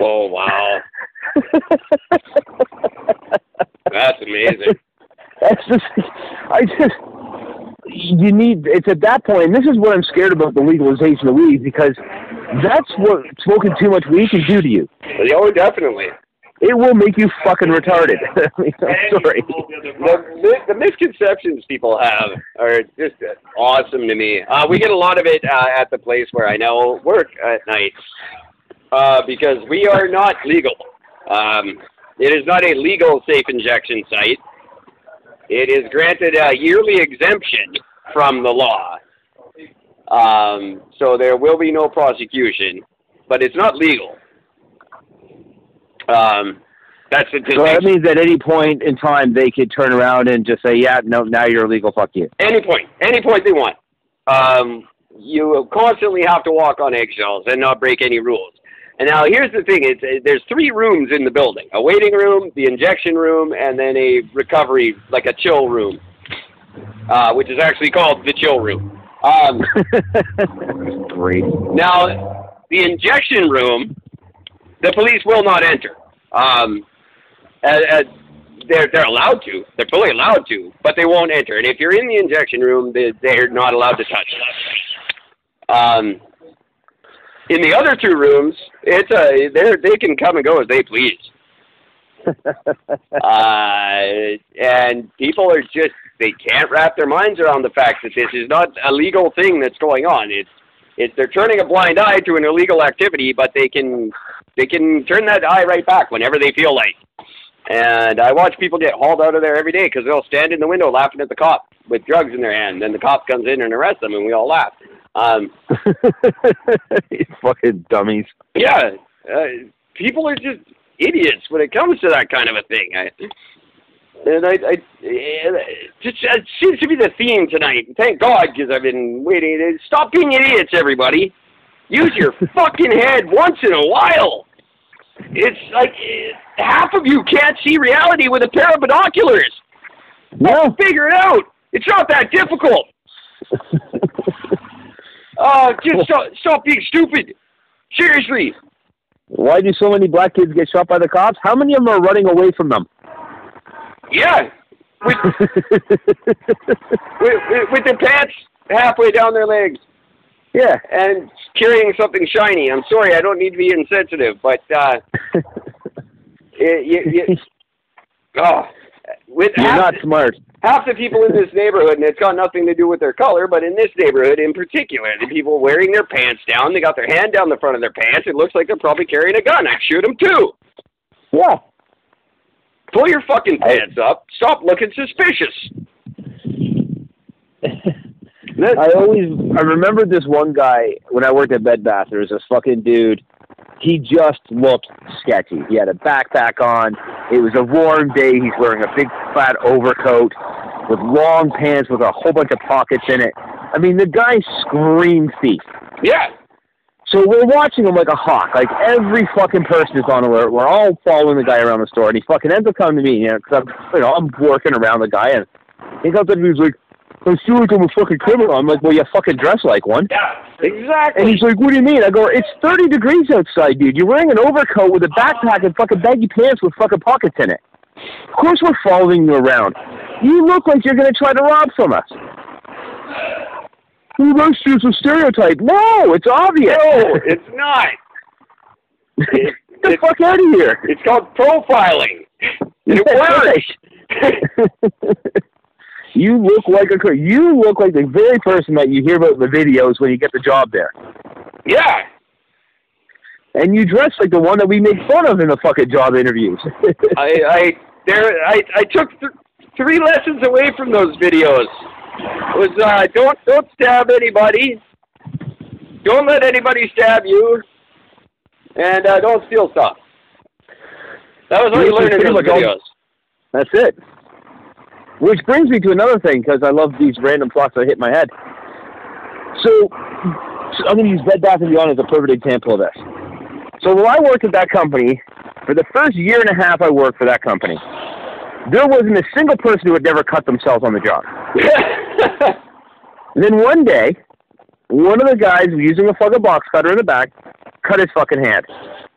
oh wow. That's amazing. That's just, I just, you need, it's at that point, and this is what I'm scared about the legalization of weed because that's what smoking too much weed can do to you. Oh, definitely. It will make you fucking retarded. I'm sorry. The, the misconceptions people have are just awesome to me. Uh, we get a lot of it uh, at the place where I now work at night uh, because we are not legal. Um, it is not a legal safe injection site. It is granted a yearly exemption from the law. Um, so there will be no prosecution, but it's not legal. Um, That's the So that means at any point in time they could turn around and just say, "Yeah, no, now you're illegal. Fuck you." any point, any point they want. Um, you constantly have to walk on eggshells and not break any rules. And now here's the thing: it's uh, there's three rooms in the building: a waiting room, the injection room, and then a recovery, like a chill room, uh, which is actually called the chill room. Um, Great. now, the injection room, the police will not enter. Um, as, as they're they're allowed to. They're fully allowed to, but they won't enter. And if you're in the injection room, they, they're not allowed to touch. Um, in the other two rooms, it's a they they can come and go as they please. Uh, and people are just they can't wrap their minds around the fact that this is not a legal thing that's going on. It's it's they're turning a blind eye to an illegal activity, but they can they can turn that eye right back whenever they feel like. And I watch people get hauled out of there every day because they'll stand in the window laughing at the cop with drugs in their hand. Then the cop comes in and arrests them, and we all laugh. Um, you fucking dummies. yeah, uh, people are just idiots when it comes to that kind of a thing. I, and I, I it just it seems to be the theme tonight. Thank God, because I've been waiting. Stop being idiots, everybody. Use your fucking head once in a while. It's like half of you can't see reality with a pair of binoculars. No. Figure it out. It's not that difficult. Oh, just stop, stop being stupid. Seriously. Why do so many black kids get shot by the cops? How many of them are running away from them? Yeah. With, with, with, with their pants halfway down their legs yeah. and carrying something shiny. I'm sorry, I don't need to be insensitive, but uh, it, you, you, oh, with You're half, not smart. half the people in this neighborhood, and it's got nothing to do with their color, but in this neighborhood in particular, the people wearing their pants down, they got their hand down the front of their pants. It looks like they're probably carrying a gun. I shoot them too. Yeah. Pull your fucking pants up. Stop looking suspicious. I always I remember this one guy when I worked at Bed Bath. There was this fucking dude. He just looked sketchy. He had a backpack on. It was a warm day. He's wearing a big flat overcoat with long pants with a whole bunch of pockets in it. I mean, the guy screamed thief. Yeah. So we're watching him like a hawk. Like every fucking person is on alert. We're all following the guy around the store, and he fucking ends up coming to me, you know, because I'm, you know, I'm working around the guy, and he comes up and he's like, "I feel like I'm a fucking criminal." I'm like, "Well, you fucking dress like one." Yeah. Exactly. And he's like, "What do you mean?" I go, "It's 30 degrees outside, dude. You're wearing an overcoat with a backpack and fucking baggy pants with fucking pockets in it. Of course, we're following you around. You look like you're gonna try to rob from us." Well, that's just a stereotype. No, it's obvious. no, it's not. It, Get the fuck out of here. it's called profiling. It works. you look like a you look like the very person that you hear about in the videos when you get the job there, Yeah. and you dress like the one that we make fun of in the fucking job interviews. I I there I I took th- three lessons away from those videos. It was uh don't don't stab anybody. Don't let anybody stab you. And uh, don't steal stuff. That was what you Yes, learned in those much all- videos. That's it. Which brings me to another thing because I love these random thoughts that hit my head. So, so I'm going to use Bed Bath and Beyond as a perfect example of this. So while I worked at that company, for the first year and a half I worked for that company, there wasn't a single person who had never cut themselves on the job. Then one day, one of the guys using a fucking box cutter in the back, cut his fucking hand.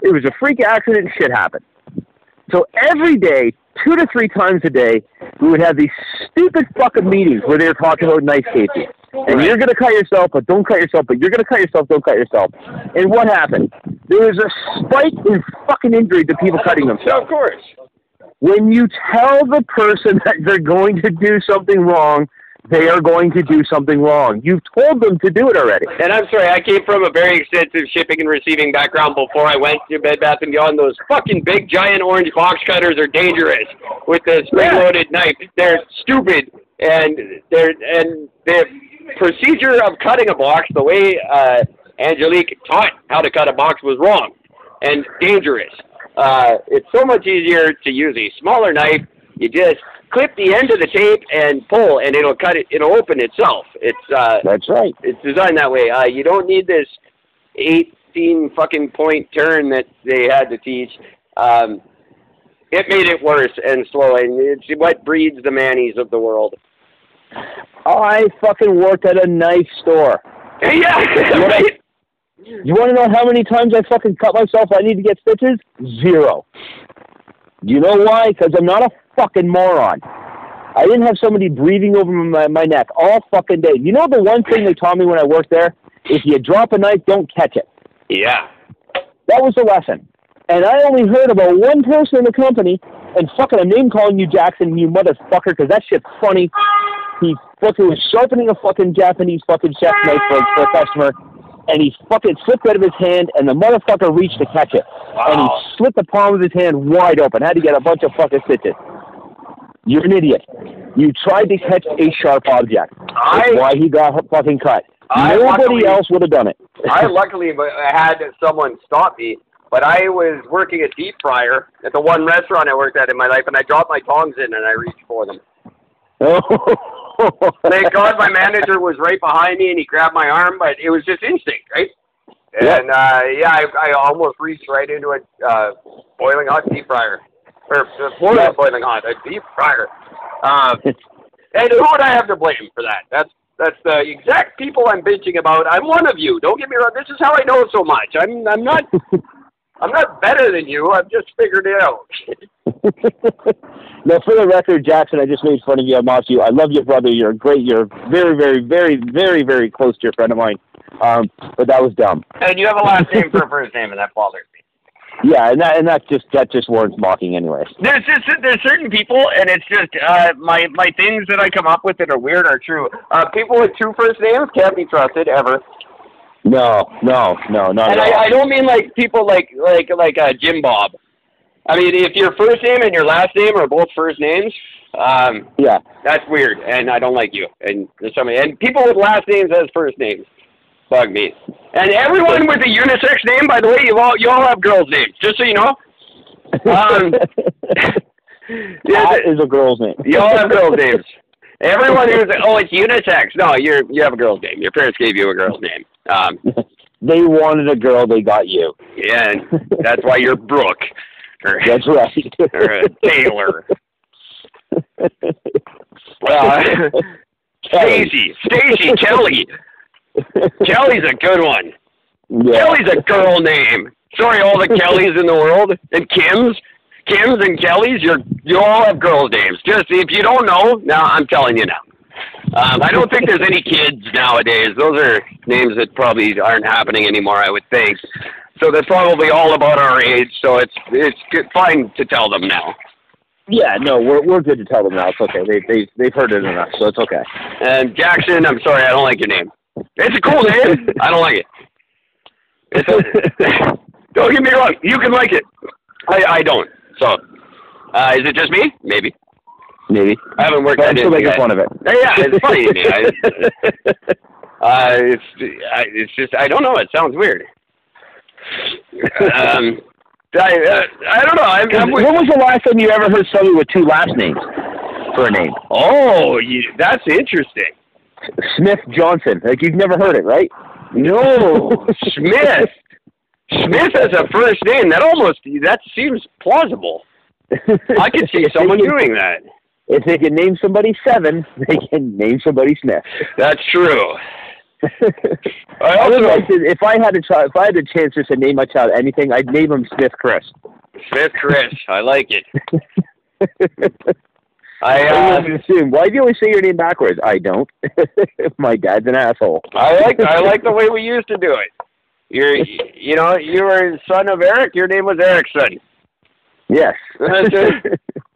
It was a freak accident shit happened. So every day, two to three times a day, we would have these stupid fucking meetings where they were talking about knife safety. And you're gonna cut yourself, but don't cut yourself, but you're gonna cut yourself, don't cut yourself. And what happened? There was a spike in fucking injury to people cutting themselves of course. when you tell the person that they're going to do something wrong, they are going to do something wrong. You've told them to do it already. And I'm sorry, I came from a very extensive shipping and receiving background before I went to Bed Bath and Beyond. Those fucking big giant orange box cutters are dangerous with the spring-loaded knife. They're stupid, and they're and the procedure of cutting a box, the way uh, Angelique taught how to cut a box, was wrong and dangerous. Uh, it's so much easier to use a smaller knife. You just clip the end of the tape and pull, and it'll cut it. It'll open itself. It's uh, That's right. it's designed that way. Uh, you don't need this 18 fucking point turn that they had to teach. Um, it made it worse and slow, and it's what breeds the Mannies of the world. I fucking worked at a knife store. Yeah, right. You want to know how many times I fucking cut myself? I need to get stitches. Zero. Do you know why? Because I'm not a fucking moron. I didn't have somebody breathing over my, my neck all fucking day. You know the one thing they taught me when I worked there? If you drop a knife, don't catch it. Yeah. That was the lesson. And I only heard about one person in the company, and fucking I'm name calling you Jackson, you motherfucker, because that shit's funny. He fucking was sharpening a fucking Japanese fucking chef knife for, for a customer, and he fucking slipped out of his hand, and the motherfucker reached to catch it. And he Wow. slit the palm of his hand wide open. Had to get a bunch of fucking stitches. You're an idiot. You tried to catch a sharp object. I- That's why he got fucking cut. I Nobody luckily- else would have done it. I luckily had someone stop me, but I was working a deep fryer at the one restaurant I worked at in my life, and I dropped my tongs in and I reached for them. Oh. Thank God my manager was right behind me and he grabbed my arm, but it was just instinct, right? And uh, yeah, I, I almost reached right into a uh, boiling hot deep fryer, or uh, more Yeah. than boiling hot, a deep fryer. Um, and who would I have to blame for that? That's that's the exact people I'm bitching about. I'm one of you. Don't get me wrong. This is how I know so much. I'm I'm not I'm not better than you. I've just figured it out. now, for the record, Jackson, I just made fun of you. I mocked you. I love your brother. You're great. You're very, very, very, very, very close to your friend of mine. Um, but that was dumb. and you have a last name for a first name, and that bothers me. Yeah, and that and that just that just warrants mocking, anyways. There's just there's certain people, and it's just uh, my my things that I come up with that are weird are true. Uh, people with two first names can't be trusted ever. No, no, no, not And at all. I, I don't mean like people like like like uh, Jim Bob. I mean, if your first name and your last name are both first names, um, yeah, that's weird, and I don't like you. And there's somebody and people with last names as first names bug me. And everyone with a unisex name, by the way, you all you all have girls' names, just so you know. Um, yeah, that is a girl's name. You all have girls' names. Everyone who's oh, it's unisex. No, you're you have a girl's name. Your parents gave you a girl's name. Um, They wanted a girl. They got you. yeah, and that's why you're Brooke or, That's right. or uh, Taylor. Well, Stacy, Stacy, Kelly. Kelly's a good one. yeah. Kelly's a girl name. Sorry, all the Kellys in the world and Kims, Kims and Kellys. You're you all have girls' names. Just if you don't know, now I'm telling you now. Um, I don't think there's any kids nowadays. Those are names that probably aren't happening anymore. I would think. So they're probably all about our age. So it's it's good, fine to tell them now. Yeah, no, we're we're good to tell them now. It's okay. They they they've heard it enough, so it's okay. And Jackson, I'm sorry, I don't like your name. It's a cool name. I don't like it. It's a, don't get me wrong. You can like it. I I don't. So, uh, is it just me? Maybe. Maybe. I haven't worked But I'm still making fun of it. Yeah, it's funny. I, uh, it's I, it's just I don't know. It sounds weird. Um, I uh, I don't know. I'm, I'm when was the last time you ever heard somebody with two last names for a name? oh, you, that's interesting. Smith Johnson. Like you've never heard it, right? No, Smith. Smith as a first name. That almost that seems plausible. I could see someone can- doing that. If they can name somebody seven, they can name somebody Smith. That's true. I also to, if I had a child, if I had a chance just to name my child anything, I'd name him Smith Chris. Smith Chris. I like it. I uh, wouldn't assume. Why do you always say your name backwards? I don't. my dad's an asshole. I like I like the way we used to do it. You're you know you were son of Eric. Your name was Erickson. Yes.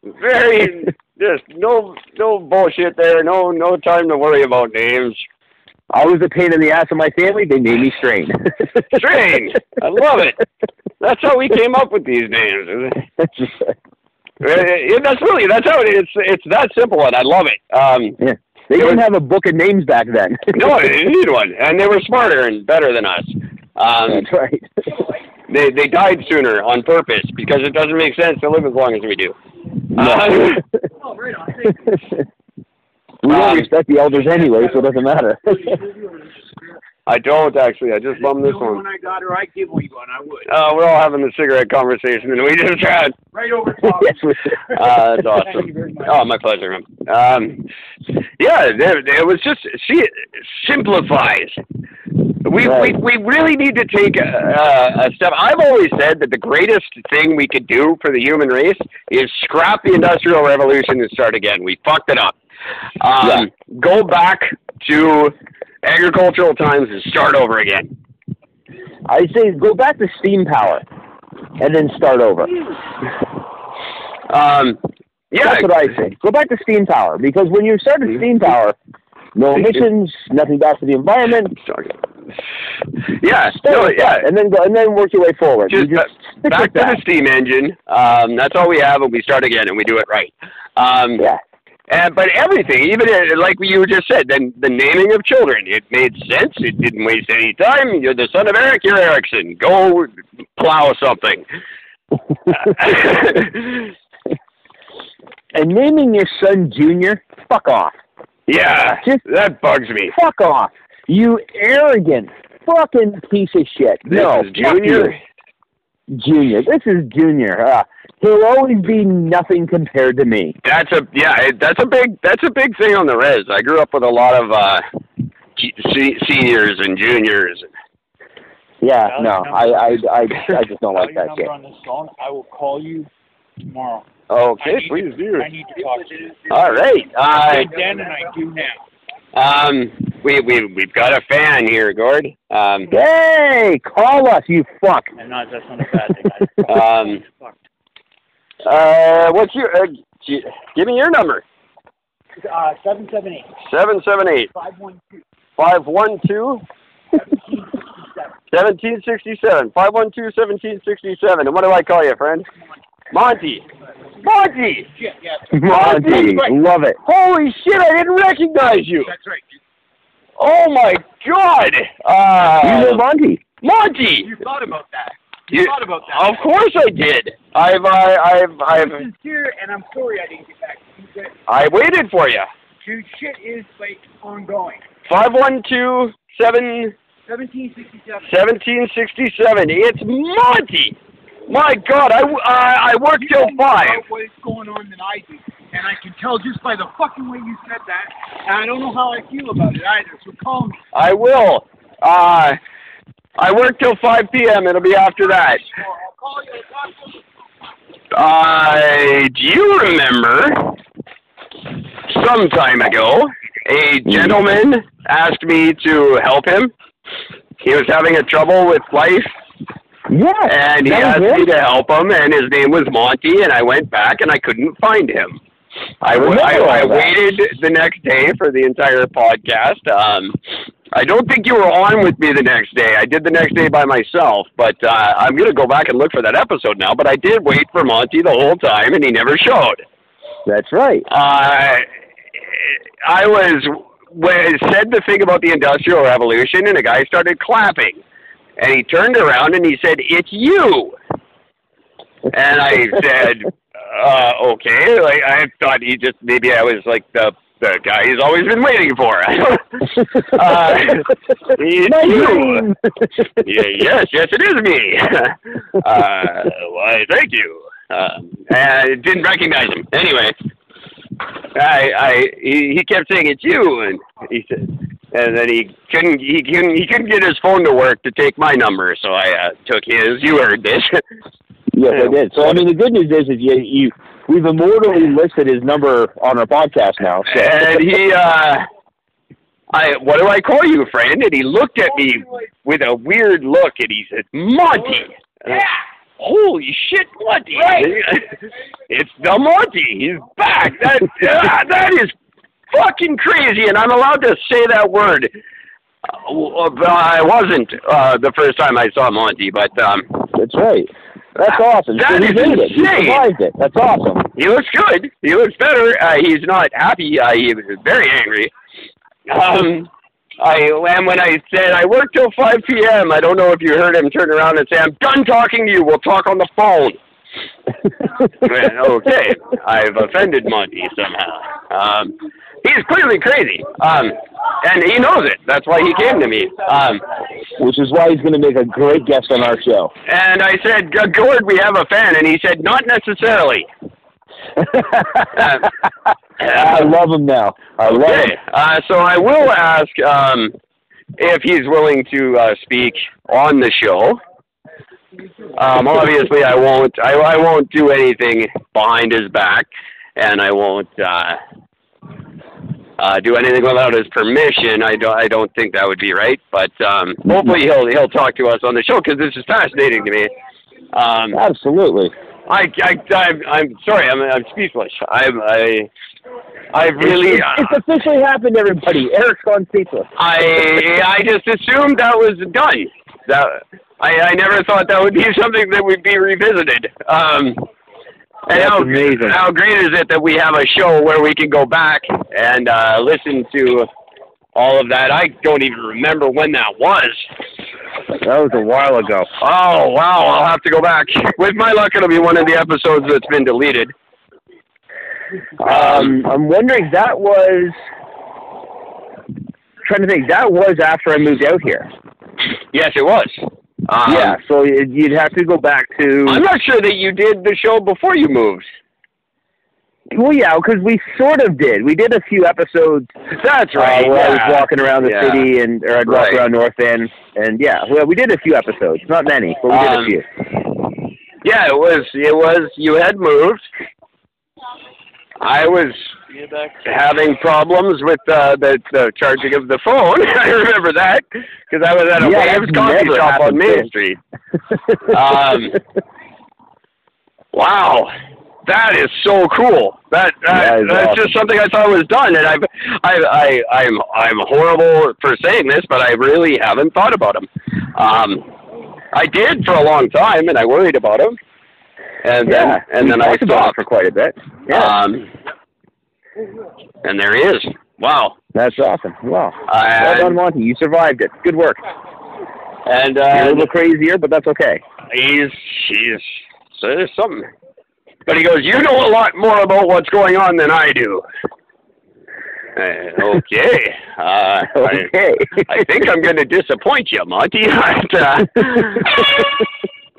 Very just no no bullshit there. No no time to worry about names. I was a pain in the ass of my family. They named me Strain. Strange. I love it. That's how we came up with these names. Uh, That's really that's how it is. It's that simple, and I love it. Um, yeah. They didn't have a book of names back then. no, they didn't need one, and they were smarter and better than us. Um, That's right. they they died sooner on purpose because it doesn't make sense to live as long as we do. Uh, Oh, right on. we don't Um, respect the elders anyway, so it doesn't matter. I don't actually. I just bummed this one. one I got her, I'd give you one. I would. Uh, we're all having the cigarette conversation, and we just had. Right over top. yes, we Uh, that's Thank awesome. you very much. Oh, my pleasure. Um, yeah, it, it was just she simplifies. We, Right. we we really need to take a, a, a step. I've always said that the greatest thing we could do for the human race is scrap the industrial revolution and start again. We fucked it up. Um, Yeah. Go back to agricultural times and start over again. I say go back to steam power, and then start over. Um, yeah, That's what I say. Go back to steam power because when you start at steam power, no emissions, nothing bad for the environment. Yeah, no, yeah. and then go and then work your way forward. Just You ba- back to that. the steam engine. Um, that's all we have, and we start again, and we do it right. Um, Yeah, and, but everything, even uh, like you just said, then the naming of children, it made sense. It didn't waste any time. You're the son of Eric. You're Erickson. Go plow something. and naming your son Junior, fuck off, yeah, Just- that bugs me. fuck off, you arrogant fucking piece of shit. This no, Junior. you. Junior. This is Junior. Uh, he'll always be nothing compared to me. That's a yeah. That's a big. That's a big thing on the res. I grew up with a lot of uh, seniors and juniors. Yeah, Dial no, I, I. I, I just don't like that number shit. on this phone. I will call you tomorrow. Okay, need please to, do. I need to talk to you. All right. Uh, I did then and I do now. Um, we we we've got a fan here, Gord. Um, Hey, call us, you fuck. And not that's not a bad thing. Um, fuck. Uh, what's your? Uh, gi- give me your number. Uh, seven seven eight Seven seven eight five one two five one two seventeen sixty seventeen sixty seven. seven. Five one two seventeen sixty seven. And what do I call you, friend? Monty. Monty. Shit, yeah, Monty, love it. Holy shit! I didn't recognize you. that's right. You, Oh my God. Uh, You know Monty. Monty. you thought about that. You, You- thought about that. Of course I did. I've I, I've I've I'm sincere, and I'm sorry I didn't get back to you. But I waited for you. dude, shit is like ongoing. Five one two seven Seventeen sixty seven. seventeen sixty seven. It's Monty. My God, I I, I work You till know five. about what is going on than I do, and I can tell just by the fucking way you said that. And I don't know how I feel about it either. So call me. I will. Uh, I work till five p.m. It'll be after that. I'll call you. I'll talk to you. Do you remember some time ago a gentleman asked me to help him? He was having a trouble with life Yeah. and he asked me to help him, and his name was Monty, and I went back and I couldn't find him. I, remember I, I waited the next day for the entire podcast. Um, I don't think you were on with me the next day. I did the next day by myself, but uh, I'm going to go back and look for that episode now. But I did wait for Monty the whole time, and he never showed. That's right. Uh, I was when said the thing about the Industrial Revolution, and a guy started clapping, and he turned around and he said, "It's you." And I said, uh, "Okay." Like I thought he just maybe I was like the the guy he's always been waiting for. uh, it's you. yeah, yes, yes, it is me. uh, why, thank you. Um, I didn't recognize him. Anyway, I, I, he, he kept saying it's you, and he said, and then he couldn't, he couldn't, he couldn't get his phone to work to take my number, so I uh, took his. You heard this. Yes, I did. So I mean, the good news is, is you, you we've immortally listed his number on our podcast now. So. and he, uh, I, what do I call you, friend? And he looked at me with a weird look, and he said, Monty. And I- Yeah. Holy shit, Monty! Right. it's the Monty. He's back. That uh, that is fucking crazy, and I'm allowed to say that word. Uh, but I wasn't uh, the first time I saw Monty, but um, That's right. That's awesome. That so he is made it. He insane. survived it. That's awesome. he looks good. He looks better. Uh, he's not happy. Uh, he was very angry. Um, I and when I said I work till 5 p.m., I don't know if you heard him turn around and say, "I'm done talking to you. We'll talk on the phone." okay, I've offended Monty somehow. Um, he's clearly crazy, um, and he knows it. That's why he came to me. Um, Which is why he's going to make a great guest on our show. and I said, "G- "Gord, we have a fan," and he said, "Not necessarily." I love him now. I love Okay, him. uh, so I will ask um, if he's willing to uh, speak on the show. Um, obviously, I won't. I, I won't do anything behind his back, and I won't uh, uh, do anything without his permission. I don't. I don't think that would be right. But um, hopefully, he'll he'll talk to us on the show because this is fascinating to me. Um, Absolutely. I, I, I'm, I'm sorry. I'm, I'm speechless. I'm, I, I really. It's, it's officially happened, everybody. Eric's gone speechless. I I just assumed that was done. That I I never thought that would be something that would be revisited. Um, That's how amazing. how great is it that we have a show where we can go back and uh, listen to all of that? I don't even remember when that was. That was a while ago. Oh wow! I'll have to go back. With my luck, it'll be one of the episodes that's been deleted. Um, I'm wondering that was trying to think. That was after I moved out here. Yes, it was. Um, yeah, so you'd have to go back to. I'm not sure that you did the show before you moved. Well, yeah, because we sort of did. We did a few episodes That's uh, right. where I yeah. was walking around the Yeah. city, and or I'd walk Right. around North End, and yeah, well, we did a few episodes. Not many, but we did Um, a few. Yeah, it was. It was. You had moved. I was having problems with uh, the the charging of the phone. I remember that because I was at a Yeah, Waves coffee shop on Main since. Street. Um, Wow, that is so cool. That, that That is that's awesome. just something I thought was done, and I've I I I'm I'm horrible for saying this, but I really haven't thought about him. Um, I did for a long time, and I worried about him, and then yeah, and then I talked about stopped. for quite a bit. Yeah, Um, and there he is. Wow. that's awesome. Wow. Well done, Monty. You survived it. Good work. and You're a uh, little crazier, but that's okay. he's he's so there's something. But he goes, you know a lot more about what's going on than I do. Uh, okay. Uh, I, Okay. I think I'm going to disappoint you, Monty. But, uh,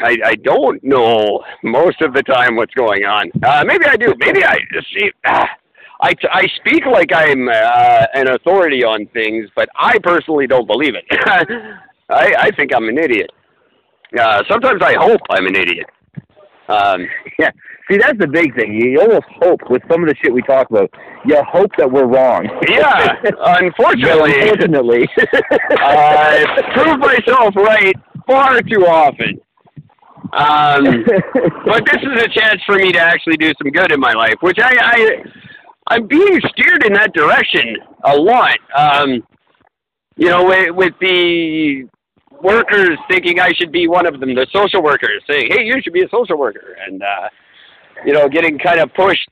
I, I don't know most of the time what's going on. Uh, maybe I do. Maybe I see. ah, I, I speak like I'm uh, an authority on things, but I personally don't believe it. I, I think I'm an idiot. Uh, sometimes I hope I'm an idiot. Um, Yeah. See, that's the big thing. You almost hope with some of the shit we talk about. You hope that we're wrong. yeah, unfortunately, Unfortunately. I prove myself right far too often. Um, but this is a chance for me to actually do some good in my life, which I, I I'm being steered in that direction a lot. Um, you know, with, with the workers thinking I should be one of them, the social workers saying, "Hey, you should be a social worker," and uh, you know, getting kind of pushed,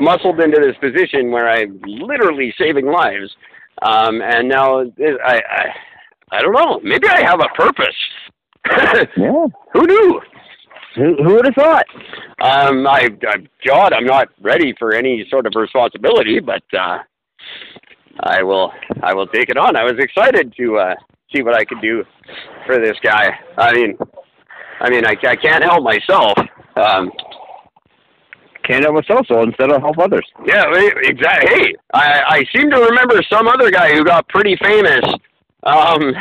muscled into this position where I'm literally saving lives. Um, and now I, I, I don't know. Maybe I have a purpose. yeah. Who knew? Who, who would have thought? Um, I, I, God, I'm not ready for any sort of responsibility, but uh, I will, I will take it on. I was excited to uh, see what I could do for this guy. I mean, I mean, I, I can't help myself. Um, Can't help myself, so instead I'll help others. yeah, exactly. Hey, I, I seem to remember some other guy who got pretty famous, um,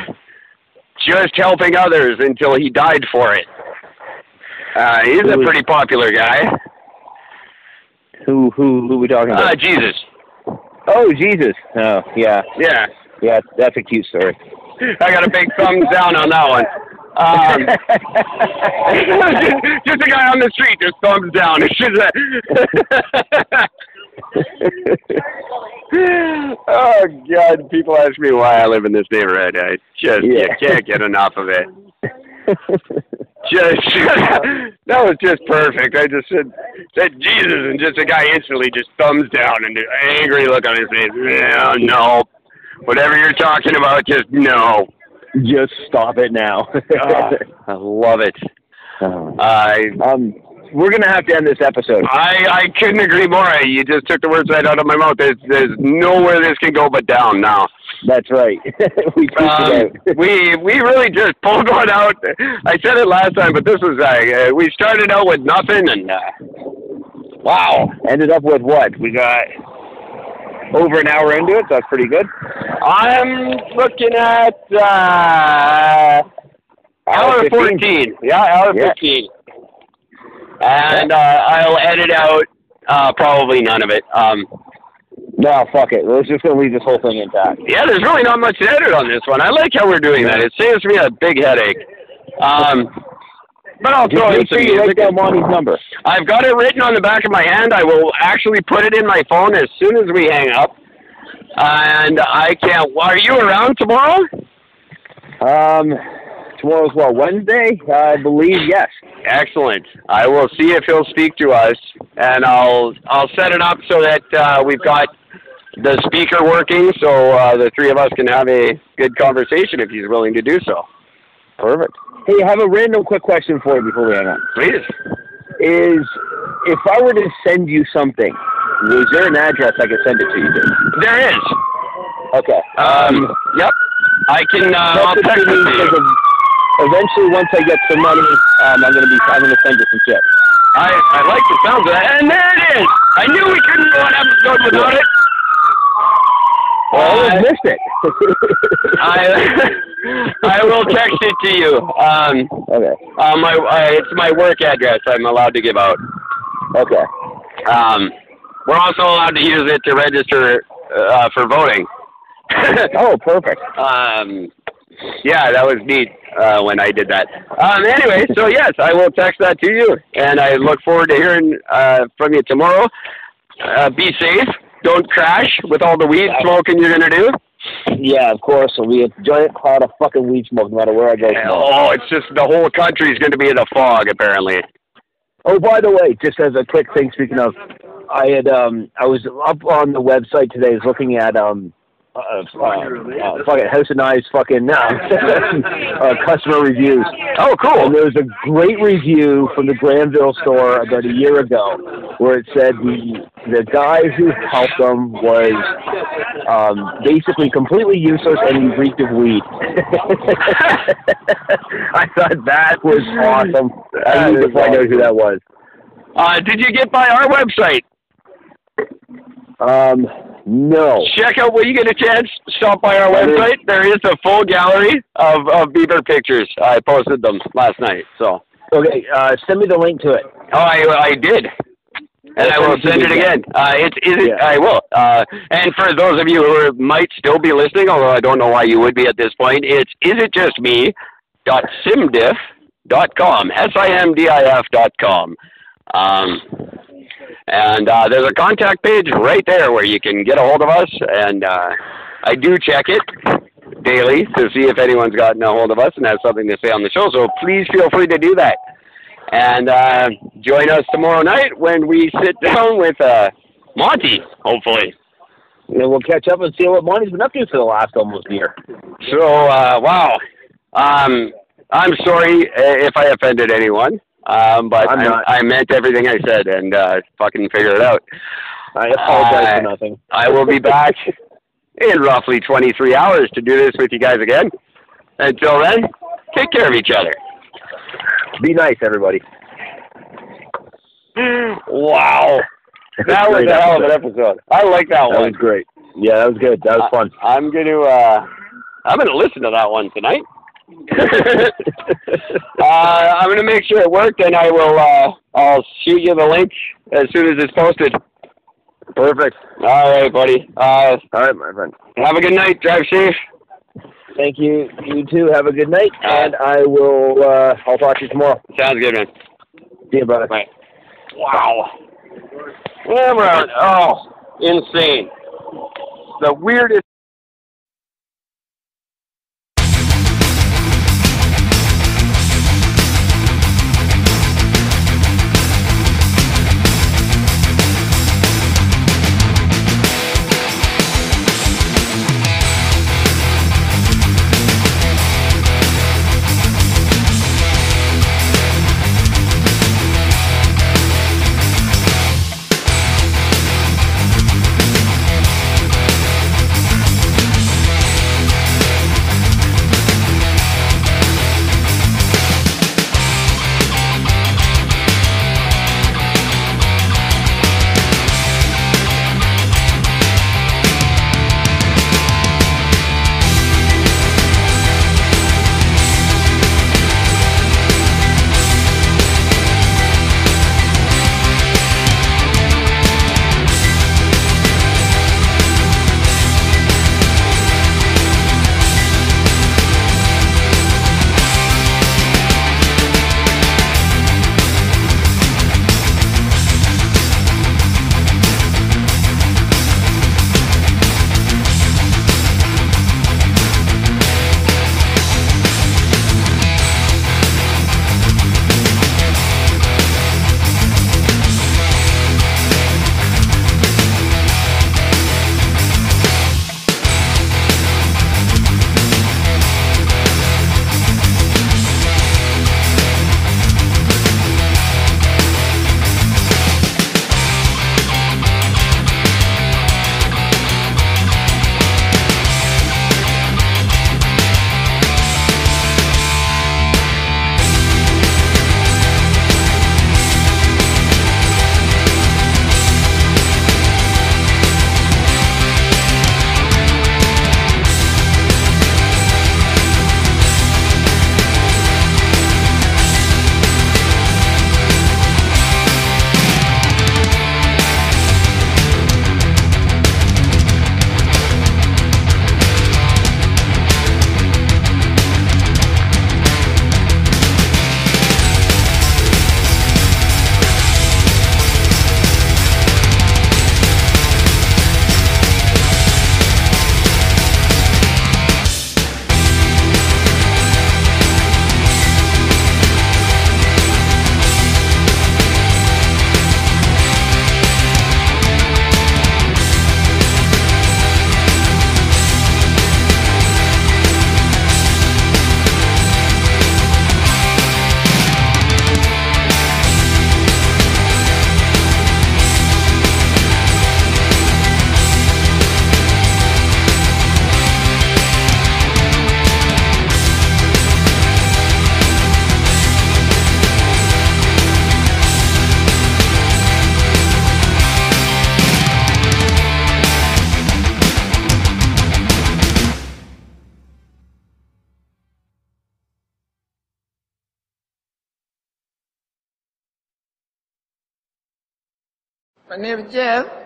just helping others until he died for it. Uh, he's a Who is- pretty popular guy. Who who who we talking Uh, about? Jesus. oh, Jesus. Oh, yeah. Yeah. Yeah, that's a cute story. I got a big thumbs down on that one. Um, just, just a guy on the street, just thumbs down. It's just a oh God! People ask me why I live in this neighborhood. I just you Yeah. can't get enough of it. Just that was just perfect. I just said said Jesus, and just a guy instantly just thumbs down and an angry look on his face. Yeah, no, Whatever you're talking about, just no. Just stop it now. Oh, I love it. I um, we're gonna have to end this episode. I I couldn't agree more. You just took the words right out of my mouth. There's there's nowhere this can go but down now. That's right. we Um, we we really just pulled one out. I said it last time, but this was uh, uh, we started out with nothing, and uh, wow, Ended up with what? We got over an hour into it, so that's pretty good. I'm looking at uh, hour 15. fourteen. Yeah, hour Yeah. fifteen, and uh, I'll edit out uh, probably none of it. Um, No, fuck it. We're just gonna leave this whole thing intact. Yeah, there's really not much to edit on this one. I like how we're doing that. It saves me a big headache. Um, but I'll throw in some you write music. down Monty's number. I've got it written on the back of my hand. I will actually put it in my phone as soon as we hang up. And I can't. Are you around tomorrow? Um, tomorrow's what? Wednesday, I believe. Yes. Excellent. I will see if he'll speak to us, and I'll I'll set it up so that uh, we've got the speaker working, so uh, the three of us can have a good conversation if he's willing to do so. Perfect. Hey, I have a random quick question for you before we hang up. Please. Is if I were to send you something, is there an address I could send it to you? To? There is. Okay. Um, yep. I can. Uh, I'll Text it to it me to because you. eventually, once I get some money, um, I'm gonna be I'm gonna send you some shit. I I like the sound of that, and there it is. I knew we couldn't go an episode without it. Well, I missed it. I I will text it to you. Um, okay. uh, my uh, it's my work address. I'm allowed to give out. Okay. Um, we're also allowed to use it to register uh, for voting. Oh, perfect. um, yeah, that was neat uh, when I did that. Um, anyway, so yes, I will text that to you, and I look forward to hearing uh, from you tomorrow. Uh, be safe. Don't crash with all the weed smoking you're gonna do. Yeah, of course. It'll be a giant cloud of fucking weed smoke no matter where I go. Oh, it's just the whole country's going to be in a fog, apparently. Oh, by the way, just as a quick thing, speaking of, I had um I was up on the website today, looking at um uh, uh, uh, fucking House of Knives fucking uh, uh, customer reviews. Oh, And cool. there was a great review from the Granville store about a year ago, where it said the the guy who helped them was um, basically completely useless and he reeked of weed. I thought that was awesome. I need to find out who that was. Uh, did you get by our website? Um, no. Check out when you get a chance. Stop by our website. There is a full gallery of, of beaver pictures. I posted them last night. So, Okay, uh, send me the link to it. oh, I I did, and I will send it again. Uh, it's is it? Yeah. I will. Uh, and for those of you who are, might still be listening, although I don't know why you would be at this point, it's is it just me? Dot simdif dot com s i m d i f dot com. Um, and uh, there's a contact page right there where you can get a hold of us, and uh, I do check it daily to see if anyone's gotten a hold of us and has something to say on the show. So please feel free to do that. And uh, join us tomorrow night when we sit down with uh, Monty, hopefully. And we'll catch up and see what Monty's been up to for the last almost year. So, uh, wow. Um, I'm sorry uh, if I offended anyone, um, but I'm I, not. I meant everything I said, and uh, fucking figure it out. I apologize Uh, for nothing. I will be back in roughly 23 hours to do this with you guys again. Until then, take care of each other. Be nice, everybody. Wow. That was a hell of an episode. I like that That one. That was great. Yeah, that was good. That was fun. I, am gonna uh I'm gonna listen to that one tonight. uh, I'm gonna make sure it worked and I will uh I'll shoot you the link as soon as it's posted. Perfect. All right, buddy. Uh All right, my friend. have a good night, drive safe. Thank you. You too. Have a good night, and I will. Uh, I'll talk to you tomorrow. Sounds good, man. See you, brother. Bye. Wow. Yeah, we're oh insane. The weirdest Jeff.